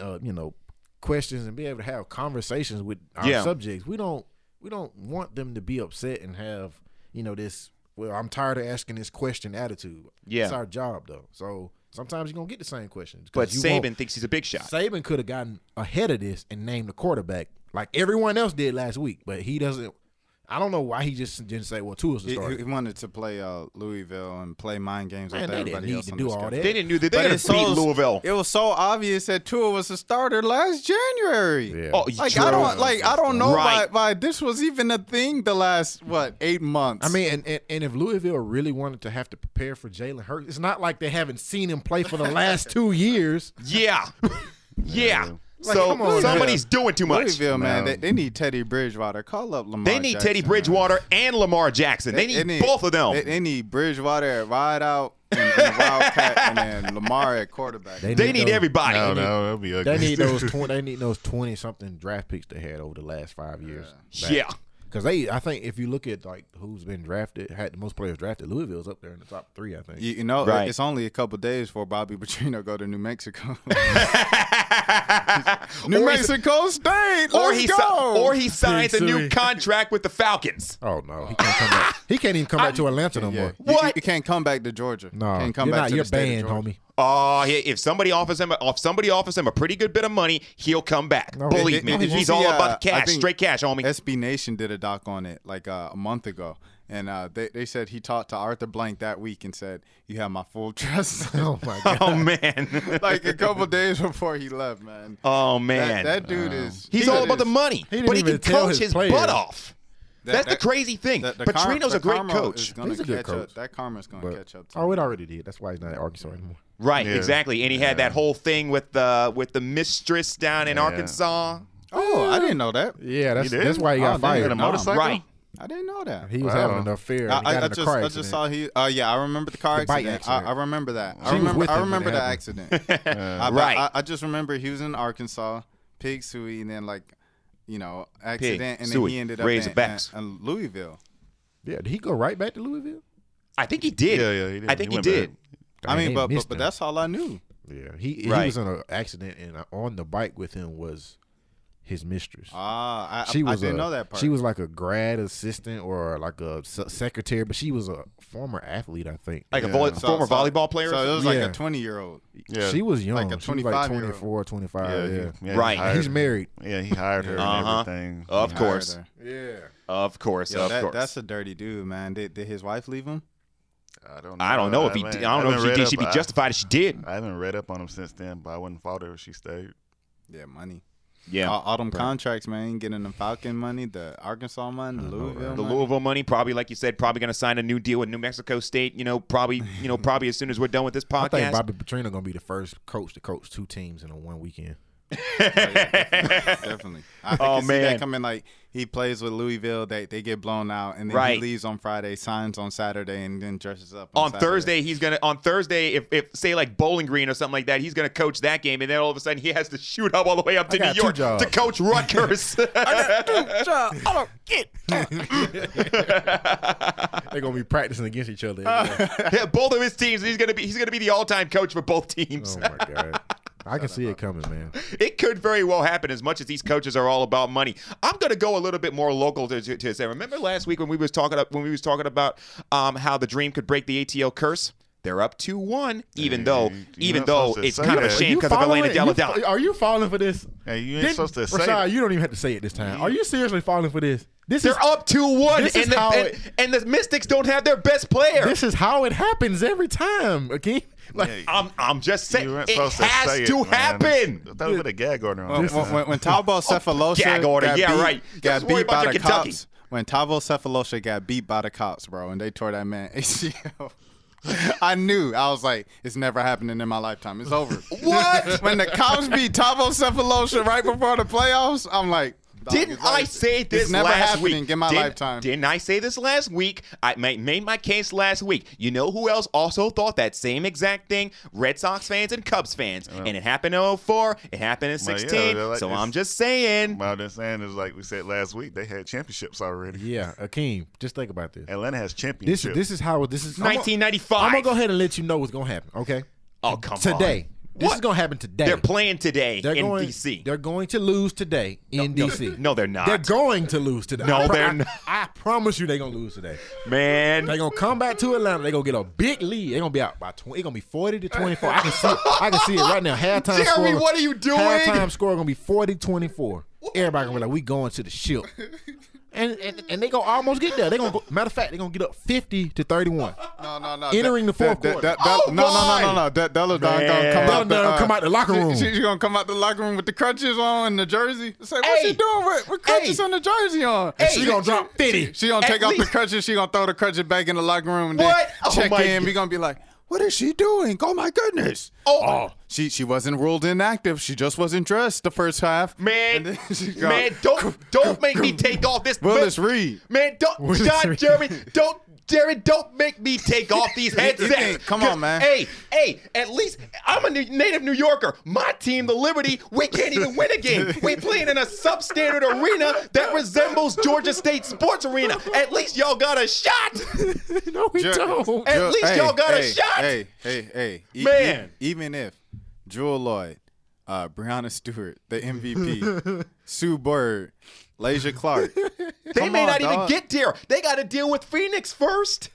uh, you know, questions and be able to have conversations with our Yeah. subjects. We don't we don't want them to be upset and have you know this. Well, I'm tired of asking this question attitude. Yeah. it's our job though. So sometimes you're gonna get the same questions. But won't- Saban thinks he's a big shot Saban could have gotten ahead of this and named the quarterback like everyone else did last week, but he doesn't. I don't know why he just didn't say, "Well, Tua's the He, starter." he wanted to play uh, Louisville and play mind games Man, with they didn't everybody need else to do all that. they didn't do that they're But gonna beat so- Louisville It was so obvious that Tua was a starter last January. Yeah. oh Like true. I don't like I don't know Right. why, why this was even a thing the last what eight months. I mean, and, and, and if Louisville really wanted to have to prepare for Jalen Hurts, it's not like they haven't seen him play for the last (laughs) two years. yeah (laughs) yeah Like, so on, somebody's doing too much Louisville, man, No. they, they need Teddy Bridgewater. Call up Lamar. they need Jackson, Teddy man. Bridgewater and Lamar Jackson they, need, both of them They, they need Bridgewater at wide out and, and Wildcat, and then Lamar at quarterback. they need those- everybody No, no, that'll be ugly. (laughs) They need those. 20, they need those twenty something draft picks they had over the last five years. yeah Because they, I think, if you look at like who's been drafted, had the most players drafted, Louisville's up there in the top three. I think. You, you know, Right. it's only a couple days for Bobby Petrino go to New Mexico. (laughs) (laughs) New Or he- Mexico State. or let's he go. or he signs a new contract with the Falcons Oh no, he can't come back. He can't even come back to Atlanta no yeah. more. You- What? You, can't come back to Georgia. No, can't come you're back not. to You're the banned, homie. Oh, he- if somebody offers him, if somebody offers him a pretty good bit of money, he'll come back. No. Believe Did- me, did- did he's see, all uh, about the cash, straight cash, homie. SB Nation did a doc on it like uh, a month ago, and uh, they they said he talked to Arthur Blank that week and said, "You have my full trust." (laughs) Oh my (laughs) god. oh man, (laughs) like a couple days before he left, man. oh man, that dude is. he's he all about the money, He but he can tell coach his his, butt off. that- That's the crazy thing. The, the car- the a great coach. Is He's a good catch coach. Up. That karma's going to catch up. To oh, him. it already did. That's why he's not at Arkansas anymore. Right, Yeah. exactly. And he had that whole thing with the with the mistress down in Yeah. Arkansas. Oh, I didn't know that. Yeah, that's that's why he Oh, got damn. fired. Had a No. motorcycle. Right. I didn't know that. He was Wow. having an affair. I, and he got I, I in a just, car I just saw he. Uh, yeah, I remember the car The bike accident. I. I remember that. She I was remember. with I remember it the happened. accident. (laughs) I, Right. I, I just remember he was in Arkansas, pig suey, and then like, you know, accident, and then suey, he ended up Razorbacks. in, in, in Louisville. Yeah, did he go right back to Louisville? I think he did. Yeah, yeah, he did. I think he, went did. I mean, but but, but that's all I knew. Yeah, he he was in an accident, and uh, on the bike with him was his mistress. Ah, I, she was I didn't a, know that part. She was like a grad assistant or like a secretary, but she was a former athlete, I think. Like a Yeah. volley, So- former so- volleyball player. So it was something? like a 20 year old. Yeah, She was young. Like a she was like 24, 25. yeah, Yeah, he- yeah, he Right. hired he's married. Yeah, he hired her Uh-huh. and everything. Of Yeah. course. Yeah. of course, Yo, of that, course. that's a dirty dude, man. Did, did his wife leave him? I don't know. I don't know if he. haven't- Did. I don't know if she did. She'd be I- justified if she did. I haven't read up on him since then, but I wouldn't fault her if she stayed. Yeah, money. Yeah. All, all them contracts, man. Getting the Falcon money, the Arkansas money, the Louisville the money. Louisville money, probably like you said, probably going to sign a new deal with New Mexico State. You know, probably, you know, probably as soon as we're done with this podcast. (laughs) I think podcast. Bobby Petrino gonna be the first coach to coach two teams in a one weekend. Oh, (laughs) definitely. I, I Oh, can see man. that coming. Like he plays with Louisville, they they get blown out, and then Right. he leaves on Friday, signs on Saturday, and then dresses up on Saturday. Thursday, he's gonna on Thursday, if, if say like Bowling Green or something like that, he's gonna coach that game, and then all of a sudden he has to shoot up all the way up to (laughs) I got New two York jobs. to coach Rutgers. They're gonna be practicing against each other. every (laughs) day. Yeah, both of his teams. He's gonna be he's gonna be the all time coach for both teams. oh my god, I can see it coming, man. (laughs) It could very well happen. As much as these coaches are all about money, I'm going to go a little bit more local to, to, to say. Remember last week when we was talking when we was talking about um, how the Dream could break the ATL curse. They're up two one, even though even though it's say kind of a shame because of following Atlanta it? You Delle Donne. fo- Are you falling for this? Hey, you ain't Didn't- supposed to say Rashad, it. you don't even have to say it this time. Are you seriously falling for this? This They're is up two one, This is and the, how and, it- and the Mystics don't have their best player. this is how it happens every time. Okay, (laughs) like Yeah, I'm I'm just saying You weren't it supposed to has say to it, man. happen. That was a gag order on. When, it. when, when, when Thabo (laughs) oh, Sefolosha gag order, got yeah, beat, right. got Just beat by the Kentucky. cops. When Thabo Sefolosha got beat by the cops, bro, and they tore that man (laughs) ACL. (laughs) I knew. I was like, it's never happening in my lifetime. It's over. What? (laughs) when the cops beat Thabo Sefolosha right before the playoffs, I'm like, Didn't I say this it's never last happening week? in my didn't, lifetime. Didn't I say this last week? I made my case last week. You know who else also thought that same exact thing? Red Sox fans and Cubs fans. and it happened in 04. It happened in Well, yeah, 16. like so I'm just saying. What I'm just saying is like we said last week, they had championships already. yeah, Akeem, just think about this. Atlanta has This championships. this is how this is. I'm gonna- 1995. I'm gonna go ahead and let you know what's gonna happen. Okay, Oh, come on. today. This What? is gonna happen today. They're playing today They're in going, D.C. They're going to lose today in no, DC. no, they're not. They're going to lose today. No, I they're I- not. I, promise you, they're gonna lose today. Man. They're gonna come back to Atlanta. They're gonna get a big lead. They're gonna be out by twenty. It's gonna be forty to twenty four. I can see. It. I can see it right now. Halftime Jeremy, score. what are you doing? Halftime score gonna be 40-24. Everybody gonna be like, we going to the ship. (laughs) And, and and they gonna almost get there. They gonna go, matter of fact, they gonna get up fifty to thirty one. No, no, no. Entering the fourth that, quarter. that, that, Oh, no, no, no, no, no. That Delle Donne gonna come out. The, come uh, out the locker room. She, she gonna come out the locker room with the crutches on and the jersey. Say, what Hey. she doing with, with crutches Hey. and the jersey on? Hey. She gonna drop fifty. She gonna At take off the crutches. She gonna throw the crutches back in the locker room and What? then Oh check in. God. We gonna be like, what is she doing? Oh my goodness. Oh. oh. She she wasn't ruled inactive. She just wasn't dressed the first half. Man, man, don't don't make me take off this. Willis man, Reed. Man, don't, Willis John, Reed. Jeremy, don't, Jerry, don't make me take off these (laughs) headsets. (laughs) come on, man. Hey, hey, at least I'm a native New Yorker. My team, the Liberty, we can't even win a game. We playing in a substandard arena that resembles Georgia State Sports Arena. At least y'all got a shot. (laughs) no, we Jer- don't. At Ju- least y'all got a shot. Hey, hey, hey. E- Man. e- even if Jewell Loyd, uh, Breanna Stewart, the MVP, Sue Bird, Alysha Clark. (laughs) They may on, not even get there. They got to deal with Phoenix first.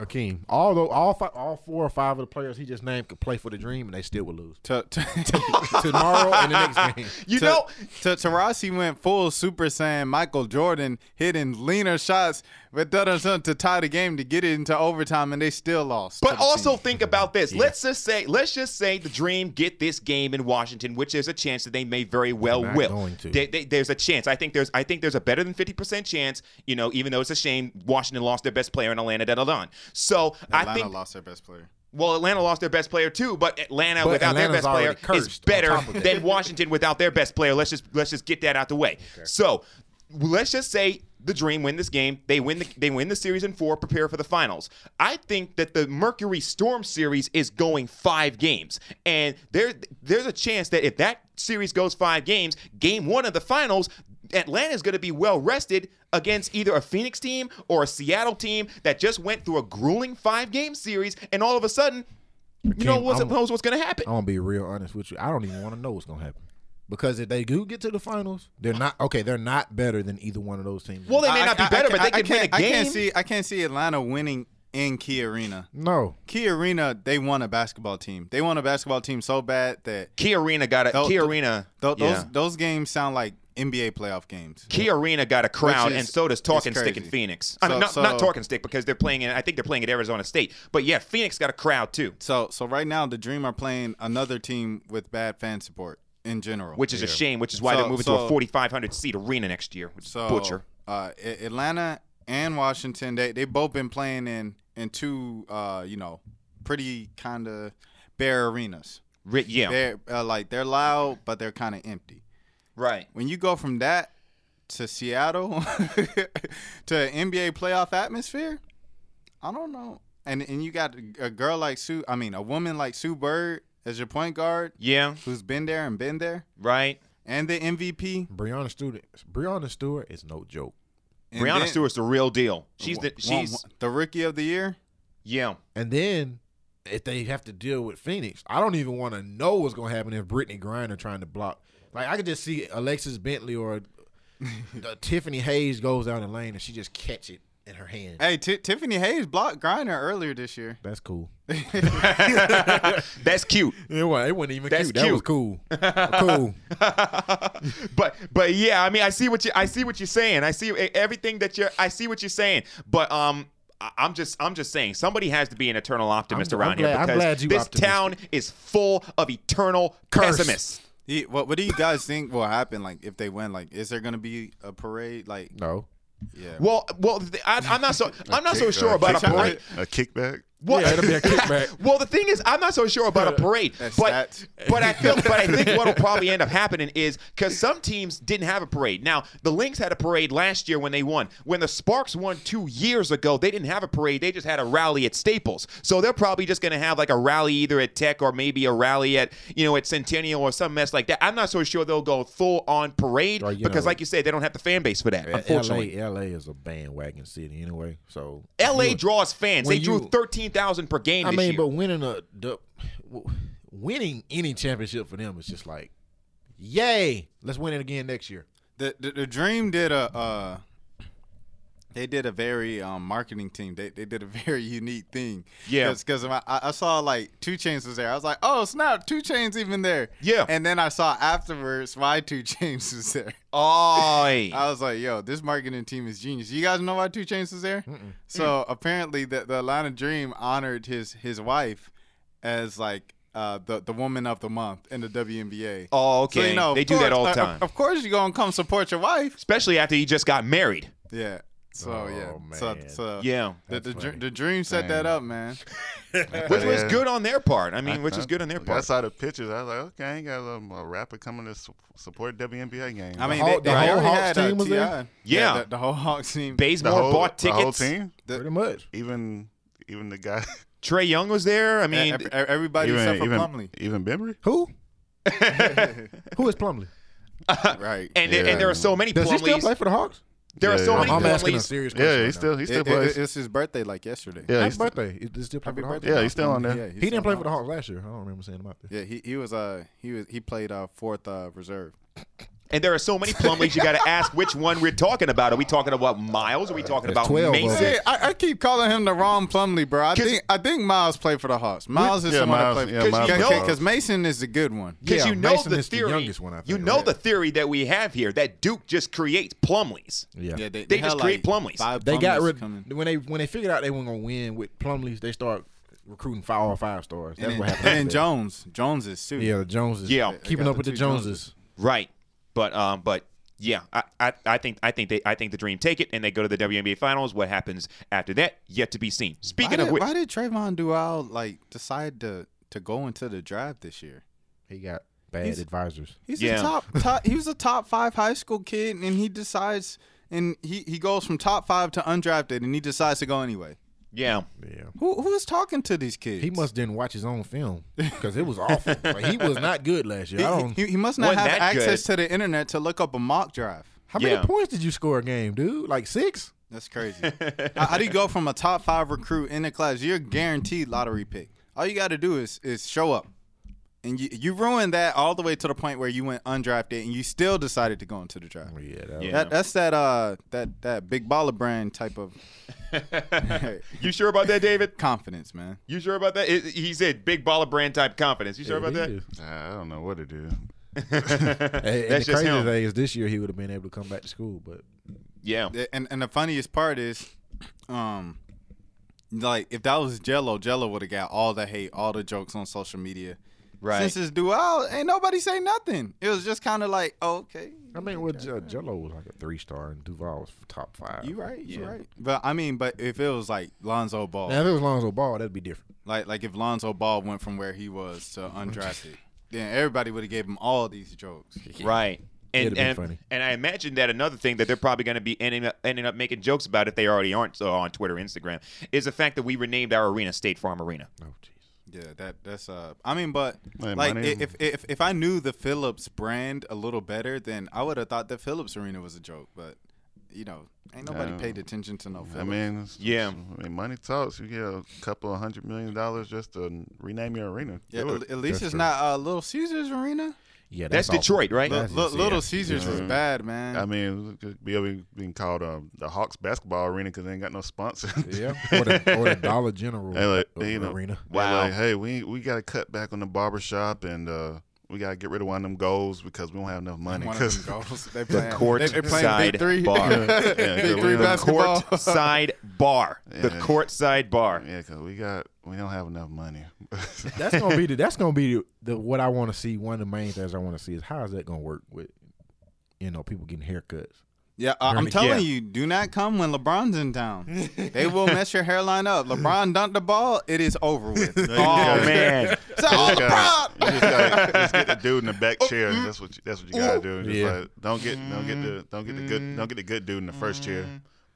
Akeem, although all five, all four or five of the players he just named could play for the Dream, and they still would lose To, to, (laughs) tomorrow and the next (laughs) game. You know, to Taurasi went full Super Saiyan Michael Jordan, hitting leaner shots, but that was to tie the game to get it into overtime, and they still lost. But also team. think about this. Let's just say, let's just say the Dream get this game in Washington, which there's a chance that they may very well They're not will. going to. They- they- there's a chance. I think there's, I think there's a better than fifty percent chance. You know, even though it's a shame Washington lost their best player in Atlanta That Delle Donne. So I Atlanta think, lost their best player. well, Atlanta lost their best player too, but Atlanta But without Atlanta's their best player is better top of that. than Washington without their best player. Let's just let's just get that out the way. So let's just say the Dream win this game. They win the they win the series in four. Prepare for the finals. I think that the Mercury Storm series is going five games, and there there's a chance that if that series goes five games, game one of the finals. Atlanta is going to be well rested against either a Phoenix team or a Seattle team that just went through a grueling five game series, and all of a sudden, You know what's what's going to happen. I'm gonna be real honest with you. I don't even want to know what's gonna happen because if they do get to the finals, they're not okay. They're not better than either one of those teams. Well, they may I- not be I- better, I- but they I could win a can't- I can't see. I can't see Atlanta winning in Key Arena. no, Key Arena, they won a basketball team. They won a basketball team so bad that Key Arena got a Those- Key Arena. th- yeah. those those games sound like NBA playoff games. Key Arena got a crowd, is- and so does Talking Stick in crazy. Phoenix. I mean, So- not, not Talking Stick because they're playing. In, I think they're playing at Arizona State. But yeah, Phoenix got a crowd too, So so right now the Dream are playing another team with bad fan support in general. which is a shame. Which is why So- they're moving to a 4,500 seat arena next year. Which is so butcher. Uh, Atlanta and Washington, they they both been playing in in two uh you know pretty kind of bare arenas. Yeah, They're uh, like they're loud, but they're kind of empty. right. When you go from that to Seattle (laughs) to NBA playoff atmosphere, I don't know. And and you got a girl like Sue, I mean, a woman like Sue Bird as your point guard Yeah, who's been there and been there, right. and the MVP. Breanna Stewart. Breanna Stewart is no joke. And Breanna then- Stewart's the real deal. She's the she's one- the rookie of the year. yeah. And then if they have to deal with Phoenix, I don't even want to know what's going to happen if Brittney Griner trying to block. Like I could just see Alexis Bentley or (laughs) uh, Tiffany Hayes goes down the lane and she just catch it in her hand. Hey, Ti Tiffany Hayes blocked Griner earlier this year. That's cool. (laughs) That's cute. It wasn't, it wasn't even That's cute. That was cool. (laughs) cool. but but yeah, I mean, I see what you I see what you're saying. I see everything that you're. I see what you're saying. But um. I- I'm just, I'm just saying, somebody has to be an eternal optimist I'm- I'm around glad- here I'm because glad you this optimistic. town is full of eternal Curse. pessimists. He- what, what do you guys think will happen? Like if they win, like is there gonna be a parade? Like No. Yeah, Well, well, I, I'm not so, I'm not so sure about a A kickback. Well, Yeah, it'll be a kickback. (laughs) well, the thing is, I'm not so sure about a parade, That's but stats. but I feel, but I think (laughs) what'll probably end up happening is because some teams didn't have a parade. Now, the Lynx had a parade last year when they won. When the Sparks won two years ago, they didn't have a parade. They just had a rally at Staples. So they're probably just going to have like a rally either at Tech or maybe a rally at you know at Centennial or some mess like that. I'm not so sure they'll go full on parade Or, because, know, like you said, they don't have the fan base for that. Unfortunately, LA, LA is a bandwagon city anyway. So LA you- draws fans. They when drew you- thirteen thousand per game. I this mean, year. but winning a the, winning any championship for them is just like, yay! Let's win it again next year. the, the the Dream did a uh, they did a very um, marketing team. They they did a (laughs) very unique thing. Yeah. because I, I saw like 2 Chainz was there. I was like, oh snap, 2 Chainz even there. Yeah. and then I saw afterwards why 2 Chainz (laughs) was there. Oh, (laughs) I was like, yo, this marketing team is genius. You guys know why 2 Chainz was there? So apparently, the, the Atlanta Dream honored his his wife as like uh, the the woman of the month in the WNBA. Oh, So, okay. you know, they of do that all the uh, time, Of course, you're gonna come support your wife. especially after he just got married. Yeah. So Oh, yeah. Man. so Yeah, The the, dr- the Dream set that up, man. (laughs) which was good on their part. I mean, which is good on their I part. saw the pictures. I was like, okay, I ain't got a, a rapper coming to su- support WNBA game. I mean, Hawk- they, the they whole Hawks had uh, team was there? Yeah. the, the whole Hawks team. the Bazemore whole, bought the whole team, The- Pretty much. even even the guy, (laughs) Trae Young was there. I mean, e- everybody even except for even Plumlee. even Bembry. Who? (laughs) Who is Plumlee? Right. and Yeah. and there are so many Does he still play for the Hawks? There are Yeah, so yeah. many I'm asking a serious question. Yeah, he right still he still it, plays. it's his birthday like yesterday. yeah, now. he's Happy birthday. Is- Does he still play Happy for Hawks? birthday. Yeah, he's still on there. Yeah, He didn't play for the. Hawks last year. I don't remember seeing him out there. Yeah, he, he was uh he was he played uh fourth uh reserve. And there are so many Plumlees, You got to ask which one we're talking about. Are we talking about Miles? Are we talking about 12. Mason? Hey, I, I keep calling him the wrong Plumlee, bro. I 'Cause- think I think Miles played for the Hawks. Miles is Yeah, someone Miles- that played yeah, for Miles because played for because Mason is the good one. Because Yeah, you know Mason the is the theory. youngest one, I you know Yeah. the theory that we have here that Duke just creates Plumlees. Yeah. Yeah, They had, just create Plumlees. five They got rid when they when they figured out they weren't gonna win with Plumlees, They start recruiting five or five stars. That's and, what happened. and then after that. Jones, Jones is too. Yeah, the Joneses. Yeah. Keeping got up with the the Joneses. Joneses. Right. But um, but yeah, I, I, I think I think they I think the Dream take it and they go to the WNBA Finals. What happens after that yet to be seen. Why Speaking did, of which, why did Trevon Duval like decide to to go into the draft this year? He got bad He's- advisors. He's Yeah. a top, top. He was a top five high school kid, and he decides, and he he goes from top five to undrafted, and he decides to go anyway. Yeah, Yeah. Who who is talking to these kids? He must didn't watch his own film because it was awful. (laughs) like, he was not good last year. He, I don't. he, he must not have access good. to the internet to look up a mock drive. how many points did you score a game, dude? Like six? That's crazy. (laughs) how, how do you go from a top five recruit in the class? You're a guaranteed lottery pick. All you got to do is is show up, and you you ruined that all the way to the point where you went undrafted and you still decided to go into the draft. Yeah, that Yeah. That that's that uh that that big baller brand type of (laughs) You sure about that, David? confidence, man. You sure about that? It- he said big baller brand type confidence. You sure about that? I don't know what to do. And, and That's the just crazy him. thing is, this year he would have been able to come back to school, but Yeah. And and the funniest part is, um, like if that was Jello, Jello would have got all the hate, all the jokes on social media. Right. Since it's Duval, ain't nobody say nothing. It was just kind of like, oh, okay, I mean, with uh, Jello was like a three star, and Duval was top five. you right, you Yeah. right. But I mean, but if it was like Lonzo Ball, Now, if it was Lonzo Ball, that'd be different. like like if Lonzo Ball went from where he was to undrafted, (laughs) then everybody would have gave him all these jokes. (laughs) Right. And and, funny. and I imagine that another thing that they're probably going to be ending up, ending up making jokes about if they already aren't so on Twitter, Instagram, is the fact that we renamed our arena State Farm Arena. Oh, jeez. Yeah, that that's uh. I mean, but Man, like name- if if if I knew the Philips brand a little better, then I would have thought that Philips Arena was a joke. But you know, ain't nobody Yeah. paid attention to no Philips. I mean, it's- Yeah. I mean, money talks. You get a couple of hundred million dollars just to rename your arena. yeah, at, at least That's it's true. not uh, Little Caesars Arena. Yeah, That's, awful. Detroit, right? That's li- just- Little yeah. Caesars was bad, man. I mean, it be being called um, the Hawks basketball arena because they ain't got no sponsor. Yeah, or the, or the Dollar General (laughs) like, you know, arena. Wow. Like, hey, we we got to cut back on the barber shop and uh, we got to get rid of one of them goals because we don't have enough money. One of (laughs) 'Cause- them goals. They playing, court they, they playing side big three. bar. (laughs) big three the basketball. Court (laughs) side bar. The Yeah. court side bar. yeah, because we got we don't have enough money. That's gonna be the, that's gonna be the, the what I want to see. One of the main things I want to see is how is that gonna work with you know people getting haircuts. Yeah, uh, I'm telling Yeah. you, do not come when LeBron's in town. (laughs) they will mess your hairline up. LeBron dunked the ball, it is over with. Oh gotta- man. It's all You just gotta- LeBron. you just gotta just get the dude in the back chair. That's what you, that's what you gotta do. Just Yeah. like, don't get don't get the don't get the good don't get the good dude in the first chair.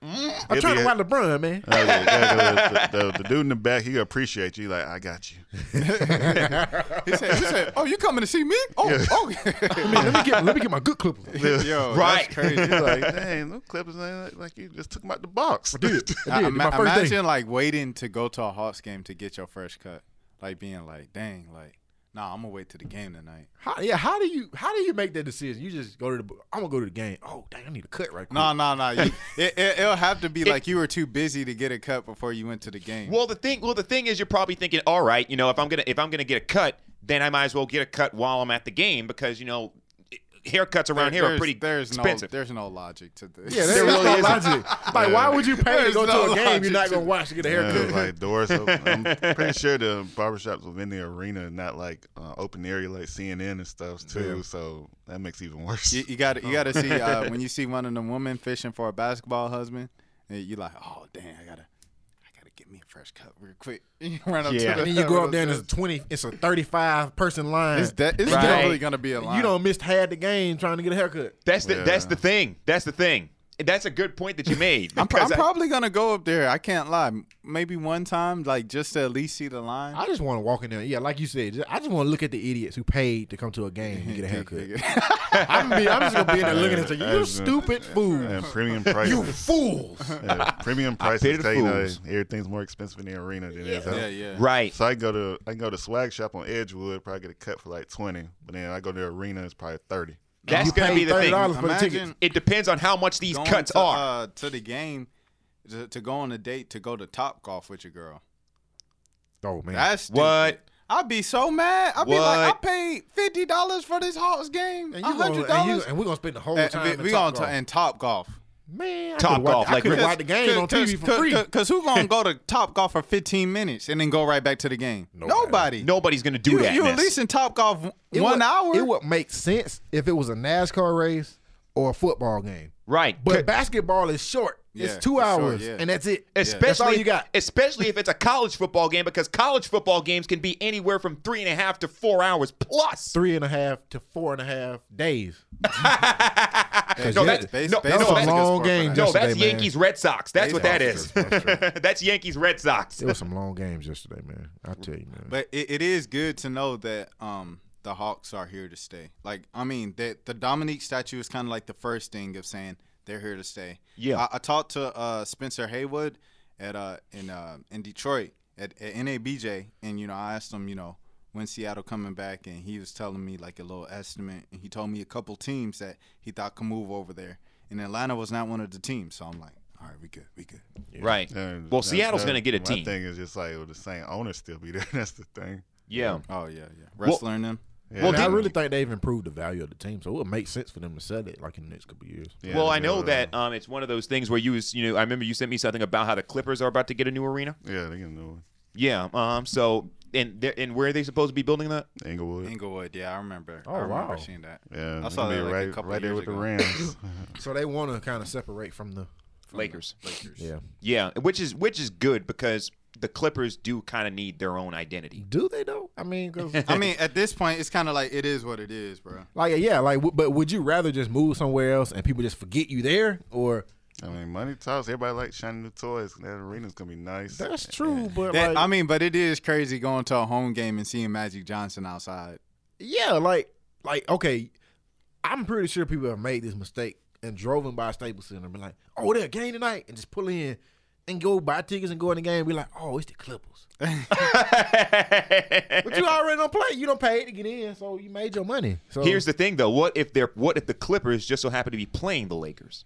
I'm trying to a- watch LeBron, man. Uh, the, the- the- the dude in the back, he appreciate you. Like, I got you. (laughs) He said, he said, "Oh, you coming to see me? Oh, okay." I mean, let me get let me get my good clippers. Yo, Right. that's crazy. He's like, dang, those Clippers ain't like you just took them out the box. Dude, I- dude, ima- my first imagine thing. like waiting to go to a Hawks game to get your first cut, like being like, "Dang, like, nah, I'm gonna wait to the game tonight." How, yeah, how do you how do you make that decision? You just go to the. I'm gonna go to the game. Oh, dang, I need a cut right quick. No, no, no. It, it, it'll have to be like you were too busy to get a cut before you went to the game. Well, the thing, well, the thing is, you're probably thinking, all right, you know, if I'm gonna if I'm gonna get a cut, then I might as well get a cut while I'm at the game because you know, haircuts around here are pretty there's expensive. No, there's no logic to this. Yeah, (laughs) There there really really isn't. logic. Like, why would you pay to go no to a game you're not gonna watch to get a Yeah, haircut? like (laughs) doors. Open. I'm (laughs) pretty sure the barbershops within the arena, not like uh, open area like CNN and stuff too. Yeah. So that makes it even worse. You, you got you got to see uh, when you see one of them women fishing for a basketball husband, and you like, oh damn, I gotta, I gotta get me a fresh cut real quick. (laughs) You run up Yeah. to the, and then you go up there and it's a twenty, it's a thirty-five person line. It's, that, it's Right. definitely gonna be a line. you don't missed half the game trying to get a haircut. That's the that's the thing. That's the thing. That's a good point that you made. I'm, pro- I'm I- probably gonna go up there. I can't lie. Maybe one time, like just to at least see the line. I just want to walk in there. Yeah, like you said, just, I just want to look at the idiots who paid to come to a game and get a (laughs) haircut. I'm, be, I'm just gonna be in there looking at (laughs) you. You stupid fool. and premium You prices. fools. yeah, premium (laughs) I prices. pity the tell you know, everything's more expensive in the arena than it is. out. yeah, yeah. right. So I go to I go to swag shop on Edgewood, probably get a cut for like twenty, but then I go to the arena, it's probably thirty. That's You gonna be the thing. $30 for the. Imagine It depends on how much these cuts to, are. uh, to the game to, to go on a date to go to Top Golf with your girl. Oh man, That's stupid. What? I'd be so mad. I'd be like, I paid fifty dollars for this Hawks game. and you hundred dollars, and we're gonna spend the whole And time. we, in we Top gonna Golf. t- and Top Golf. Man, I Top could've watched- Golf, I like could watch the game on TV for free. Because who gonna go to Top Golf for fifteen minutes and then go right back to the game? Nobody. Nobody. Nobody's gonna do you, that. you at mess. least in Top Golf one would, hour. It would make sense if it was a NASCAR race or a football game. right. But basketball is short. Yeah, it's two it's short, hours, yeah. and that's it. especially That's all you got. especially if it's a college football game because college football games can be anywhere from three and a half to four hours plus. Three and a half to four and a half days. (laughs) no, that's, Base- no, base- no, That was a that's, long game. no, yesterday, that's man. Yankees Red Sox. That's what that is. That's (laughs) that's Yankees Red Sox. It was some long games yesterday, man. I tell you, man. But it, it is good to know that um the Hawks are here to stay. Like I mean, that the Dominique statue is kind of like the first thing of saying they're here to stay. Yeah. I, I talked to uh, Spencer Haywood at uh in uh in Detroit, at, at NABJ, and you know, I asked him, you know, when Seattle coming back, and he was telling me like a little estimate, and he told me a couple teams that he thought could move over there, and Atlanta was not one of the teams. So I'm like, all right, we good, we good. Right. And Well, Seattle's gonna get a my team. thing is just like, will the same owner still be there? (laughs) That's the thing. Yeah. Oh yeah, yeah. Ressler and them. Yeah, Well, I really think they've improved the value of the team, so it would make sense for them to sell it like in the next couple of years. yeah, well, I know were, that um, it's one of those things where you was, you know, I remember you sent me something about how the Clippers are about to get a new arena. Yeah, they get a new one. Yeah. Um. So, and and where are they supposed to be building that? it. Inglewood. Inglewood, yeah, I remember. Oh, I remember wow. seeing that. Yeah, I saw that, like, a right, couple right there years with the. Rams. (laughs) So they want to kind of separate from the From Lakers. the Lakers. yeah. Yeah, which is which is good because the Clippers do kind of need their own identity. Do they though? I mean, 'cause- (laughs) I mean, at this point, it's kind of like it is what it is, bro. like yeah, like w- but would you rather just move somewhere else and people just forget you there, or I mean, money talks. Everybody likes shiny new toys. That arena's gonna be nice. that's true, but That, like, I mean, but it is crazy going to a home game and seeing Magic Johnson outside. yeah, like like okay, I'm pretty sure people have made this mistake and drove in by Staples Center and be like, oh, they're a game tonight, and just pull in and go buy tickets and go in the game and be like, oh, it's the Clippers. (laughs) But you already don't play. You don't pay to get in, so you made your money. So Here's the thing, though. What if they're what if the Clippers just so happen to be playing the Lakers?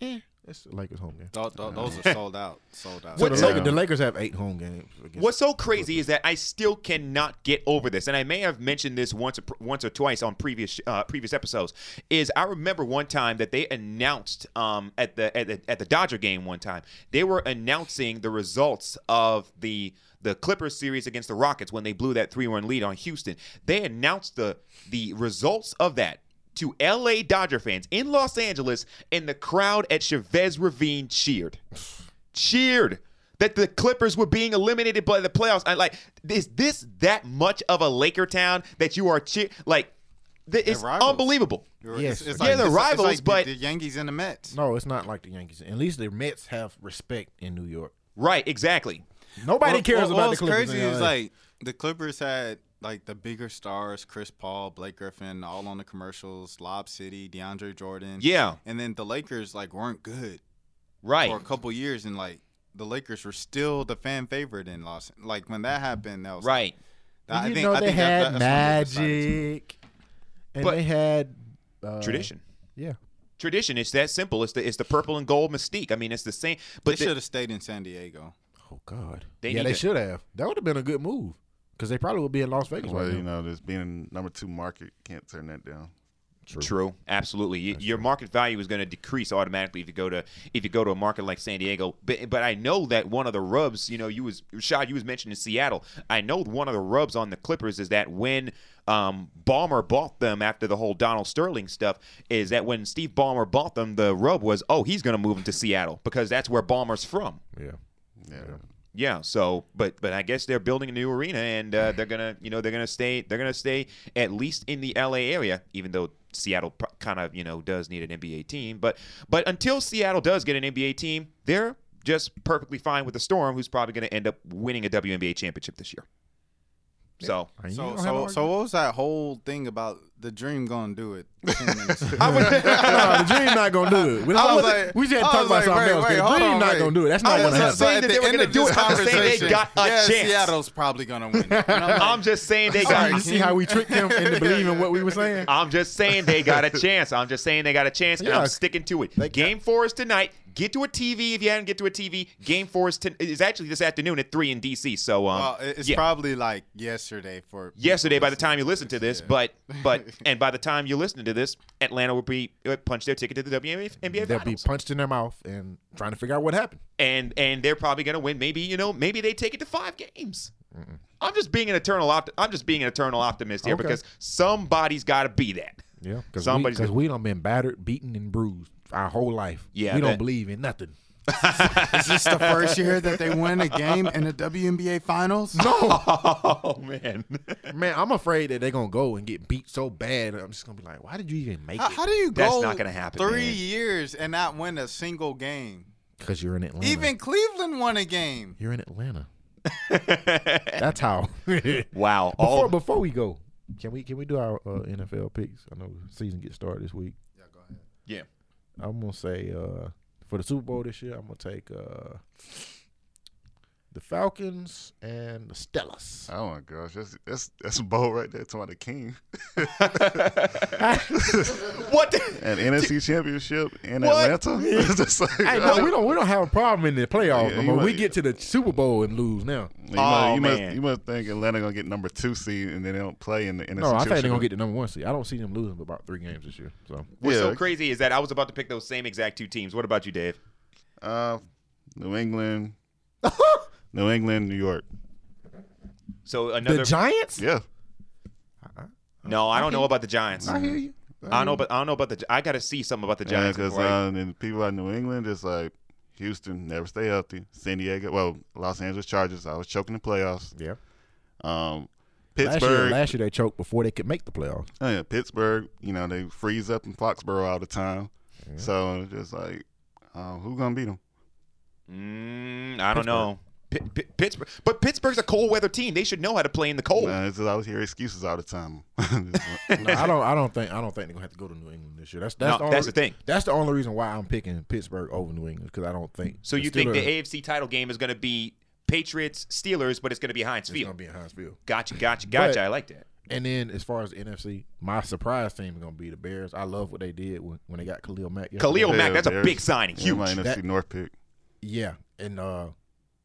eh, it's the Lakers home game. Th- th- those are sold out. Sold out. So the, What's Lakers, the Lakers have eight home games. What's so crazy is that I still cannot get over this, and I may have mentioned this once, or, once or twice on previous uh, previous episodes. Is I remember one time that they announced um, at the at the at the Dodger game one time they were announcing the results of the the Clippers series against the Rockets when they blew that three one lead on Houston. They announced the the results of that to LA Dodger fans in Los Angeles, and the crowd at Chavez Ravine cheered cheered that the Clippers were being eliminated by the playoffs. I like is this that much of a Laker town that you are cheer like th- it's unbelievable. Yes. It's, it's Yeah, like, they're it's- it's rivals, like but- the, Yankees and the Mets. No, it's not like the Yankees. At least the Mets have respect in New York. Right, exactly. Nobody What- cares what, about what the was Clippers. crazy is like the Clippers had like the bigger stars, Chris Paul, Blake Griffin, all on the commercials, Lob City, DeAndre Jordan. Yeah, And then the Lakers like weren't good right. for a couple years, and like the Lakers were still the fan favorite in Los. Like when that happened, that was Right. I you think, know I they think that- had that's when they decided Magic, and But- they had uh, Tradition. Yeah, Tradition. It's that simple. It's the it's the purple and gold mystique. I mean, it's the same. They But the- should have stayed in San Diego. Oh God. They yeah, they to- should have. That would have been a good move because they probably will be in Las Vegas Well, right you now. know, this being number two market can't turn that down. True, absolutely. Y your market value is going to decrease automatically if you go to if you go to a market like San Diego. But but I know that one of the rubs, you know, you was Shad, you was mentioning Seattle. I know one of the rubs on the Clippers is that when um, Ballmer bought them after the whole Donald Sterling stuff, is that when Steve Ballmer bought them, the rub was, oh, he's going to move them to Seattle because that's where Ballmer's from. Yeah. Yeah. Yeah. So, but but I guess they're building a new arena, and uh, they're gonna, you know, they're gonna stay, they're gonna stay at least in the LA area, even though Seattle kind of, you know, does need an NBA team. But but until Seattle does get an NBA team, they're just perfectly fine with the Storm, who's probably going to end up winning a WNBA championship this year. So I mean, you So so so what was that whole thing about the Dream gonna do it? (laughs) 10 minutes ago? I would, (laughs) no, the Dream not gonna do it. We, I was wasn't- like- we just had to talk about like, something wait, else. wait, the Dream on, not wait. gonna do it. That's not I gonna was happen. saying at that the they were end gonna of do this it. I'm just saying they got a yeah, chance. Seattle's probably gonna win. I'm like, (laughs) I'm just saying they got. You see how we tricked them into believing what we were saying? I'm just saying they got a chance. I'm just saying they got a chance, and Yeah. I'm sticking to it. They- Game four is tonight. Get to a TV if you haven't get to a TV. Game four is, ten, is actually this afternoon at three in DC. So um, well, it's yeah. probably like yesterday for yesterday by the time you listen to this, Yeah. but but (laughs) and by the time you're listening to this, Atlanta will be uh, punched their ticket to the WNBA NBA They'll be punched in their mouth and trying to figure out what happened. and and they're probably gonna win. Maybe you know maybe they take it to five games. I'm just being an eternal opt- I'm just being an eternal optimist here Okay. because somebody's got to be that. Yeah, because we, gonna- we done been battered, beaten, and bruised our whole life. Yeah, we don't believe in nothing. (laughs) Is this the first year that they win a game in the WNBA finals? No, (laughs) Oh man. man, I'm afraid that they're gonna go and get beat so bad. I'm just gonna be like, why did you even make How, it? how do you That's go not gonna happen, three man. years and not win a single game? Because you're in Atlanta. Even Cleveland won a game. you're in Atlanta. (laughs) That's how. before Wow. All before we go, can we can we do our uh, NFL picks? I know the season gets started this week. Yeah, go ahead. yeah. I'm gonna say uh, for the Super Bowl this year, I'm gonna take uh, the Falcons and the Stellas. Oh my gosh, that's that's that's a bowl right there. Talking about the king, (laughs) What? the- an NFC championship in What? Atlanta. (laughs) (laughs) It's like, Hey, no, we don't we don't have a problem in the playoffs. Yeah, no you we get to the Super Bowl and lose now. You, Oh, must, you, man. must, you must think Atlanta gonna get number two seed and then they don't play in the NFC No, I think they're gonna get the number one seed. I don't see them losing but about three games this year. So What's so crazy is that I was about to pick those same exact two teams. What about you, Dave? Uh, New England, New England, New York. So another. the Giants. Yeah, no, I don't know about the Giants. I hear you. I don't know, but I don't know about the. I got to see something about the Giants. because before I- uh, then people out in New England is like Houston never stay healthy. San Diego, well, Los Angeles Chargers. I was choking the playoffs. Yeah. Um, Last year, Pittsburgh, last year they choked before they could make the playoffs. oh, yeah, Pittsburgh. You know they freeze up in Foxborough all the time. So it's just like, uh, who gonna beat them? Mm, I don't know. Pi- Pi- Pittsburgh, but Pittsburgh's a cold weather team. They should know how to play in the cold. It's just, I always hear excuses all the time. (laughs) No, I don't. I don't think. I don't think they're gonna have to go to New England this year. That's that's No, the only, that's the thing. That's the only reason why I'm picking Pittsburgh over New England because I don't think. So you think the Steelers- AFC title game is going to be Patriots Steelers, but it's going to be Heinz Field. it's gonna be in Field. Gotcha, gotcha, (laughs) gotcha. But- I like that. And then as far as the NFC, my surprise team is gonna be the Bears. I love what they did when, when they got Khalil Mack. yesterday. Khalil Mack, Yeah, that's a big signing, Yeah, huge. my NFC That- North pick. Yeah, and uh,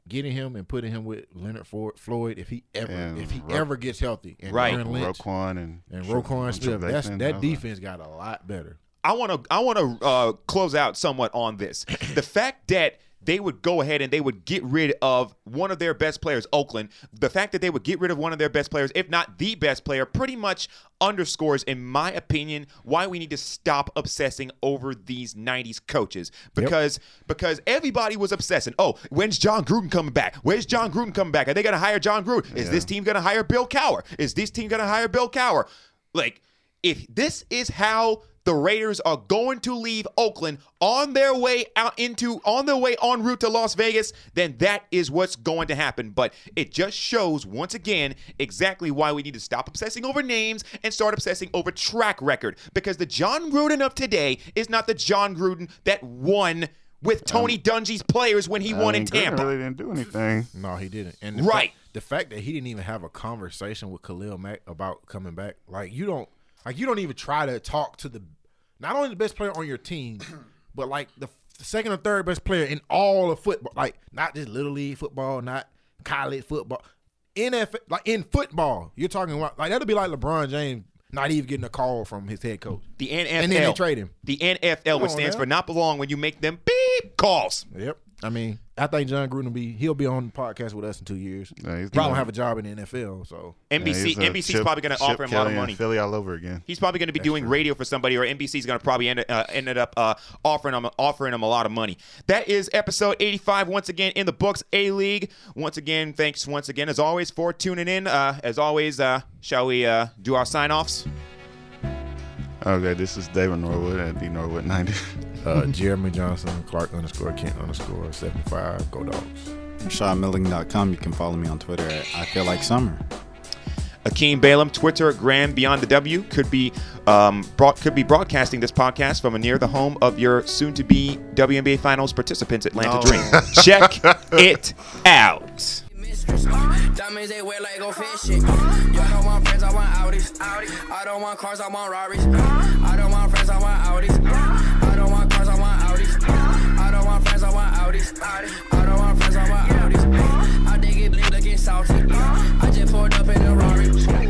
getting him and putting him with Leonard Ford, Floyd if he ever And if he Ro- ever gets healthy, and Right. Aaron Lynch Roquan and and Tre- Roquan and Smith. That's Trevathan. That defense got a lot better. I want to I want to uh, close out somewhat on this. (clears throat) The fact that they would go ahead and they would get rid of one of their best players, Oakland. The fact that they would get rid of one of their best players, if not the best player, pretty much underscores, in my opinion, why we need to stop obsessing over these '90s coaches. Because because everybody was obsessing. Oh, when's Jon Gruden coming back? Where's Jon Gruden coming back? Are they going to hire Jon Gruden? Is this team going to hire Bill Cowher? Is this team going to hire Bill Cowher? Like, if this is how the Raiders are going to leave Oakland on their way out into on their way en route to Las Vegas, then that is what's going to happen. But it just shows once again exactly why we need to stop obsessing over names and start obsessing over track record. Because the Jon Gruden of today is not the Jon Gruden that won with Tony um, Dungy's players when he I won in mean, Gruden Tampa. really didn't do anything. No, he didn't. And the Right. fact, the fact that he didn't even have a conversation with Khalil Mack about coming back, like you don't, like you don't even try to talk to the, not only the best player on your team, (clears throat) but like the, the second or third best player in all of football, like not just little league football, not college football, NFL, like in football, you're talking about like that'll be like LeBron James not even getting a call from his head coach. The NFL. And then they trade him. The NFL, which stands now. for not belong when you make them beep calls. Yep. I mean, I think Jon Gruden will be he'll be on the podcast with us in two years. Yeah, he's He won't have a job in the NFL, so NBC Yeah, he's, NBC's Chip- probably going to offer him a lot of money. Philly all over again. He's probably going to be doing radio for somebody, or NBC's going to probably end, uh, ended up uh, offering him offering him a lot of money. That is episode 85 once again in the books. A League once again. Thanks once again as always for tuning in. Uh, as always, uh, shall we uh, do our sign offs? Okay, this is David Norwood at the Norwood 90. (laughs) uh, Jeremy Johnson, Clark underscore Kent underscore seventy five. Go dogs. ShotMilling.com. You can follow me on Twitter at I Feel Like Summer. Akeem Balaam, Twitter, Graham Beyond the W could be um, brought, could be broadcasting this podcast from near the home of your soon-to-be WNBA Finals participants, Atlanta No. Dream. (laughs) Check it out. Diamonds they wear like go fishing. Y'all don't want friends, I want Audis. I don't want cars, I want Rarries. I don't want friends, I want Audis friends, I want Audis. All of our friends, I want Audis. I think it bleed looking salty. I just pulled up in a Rari.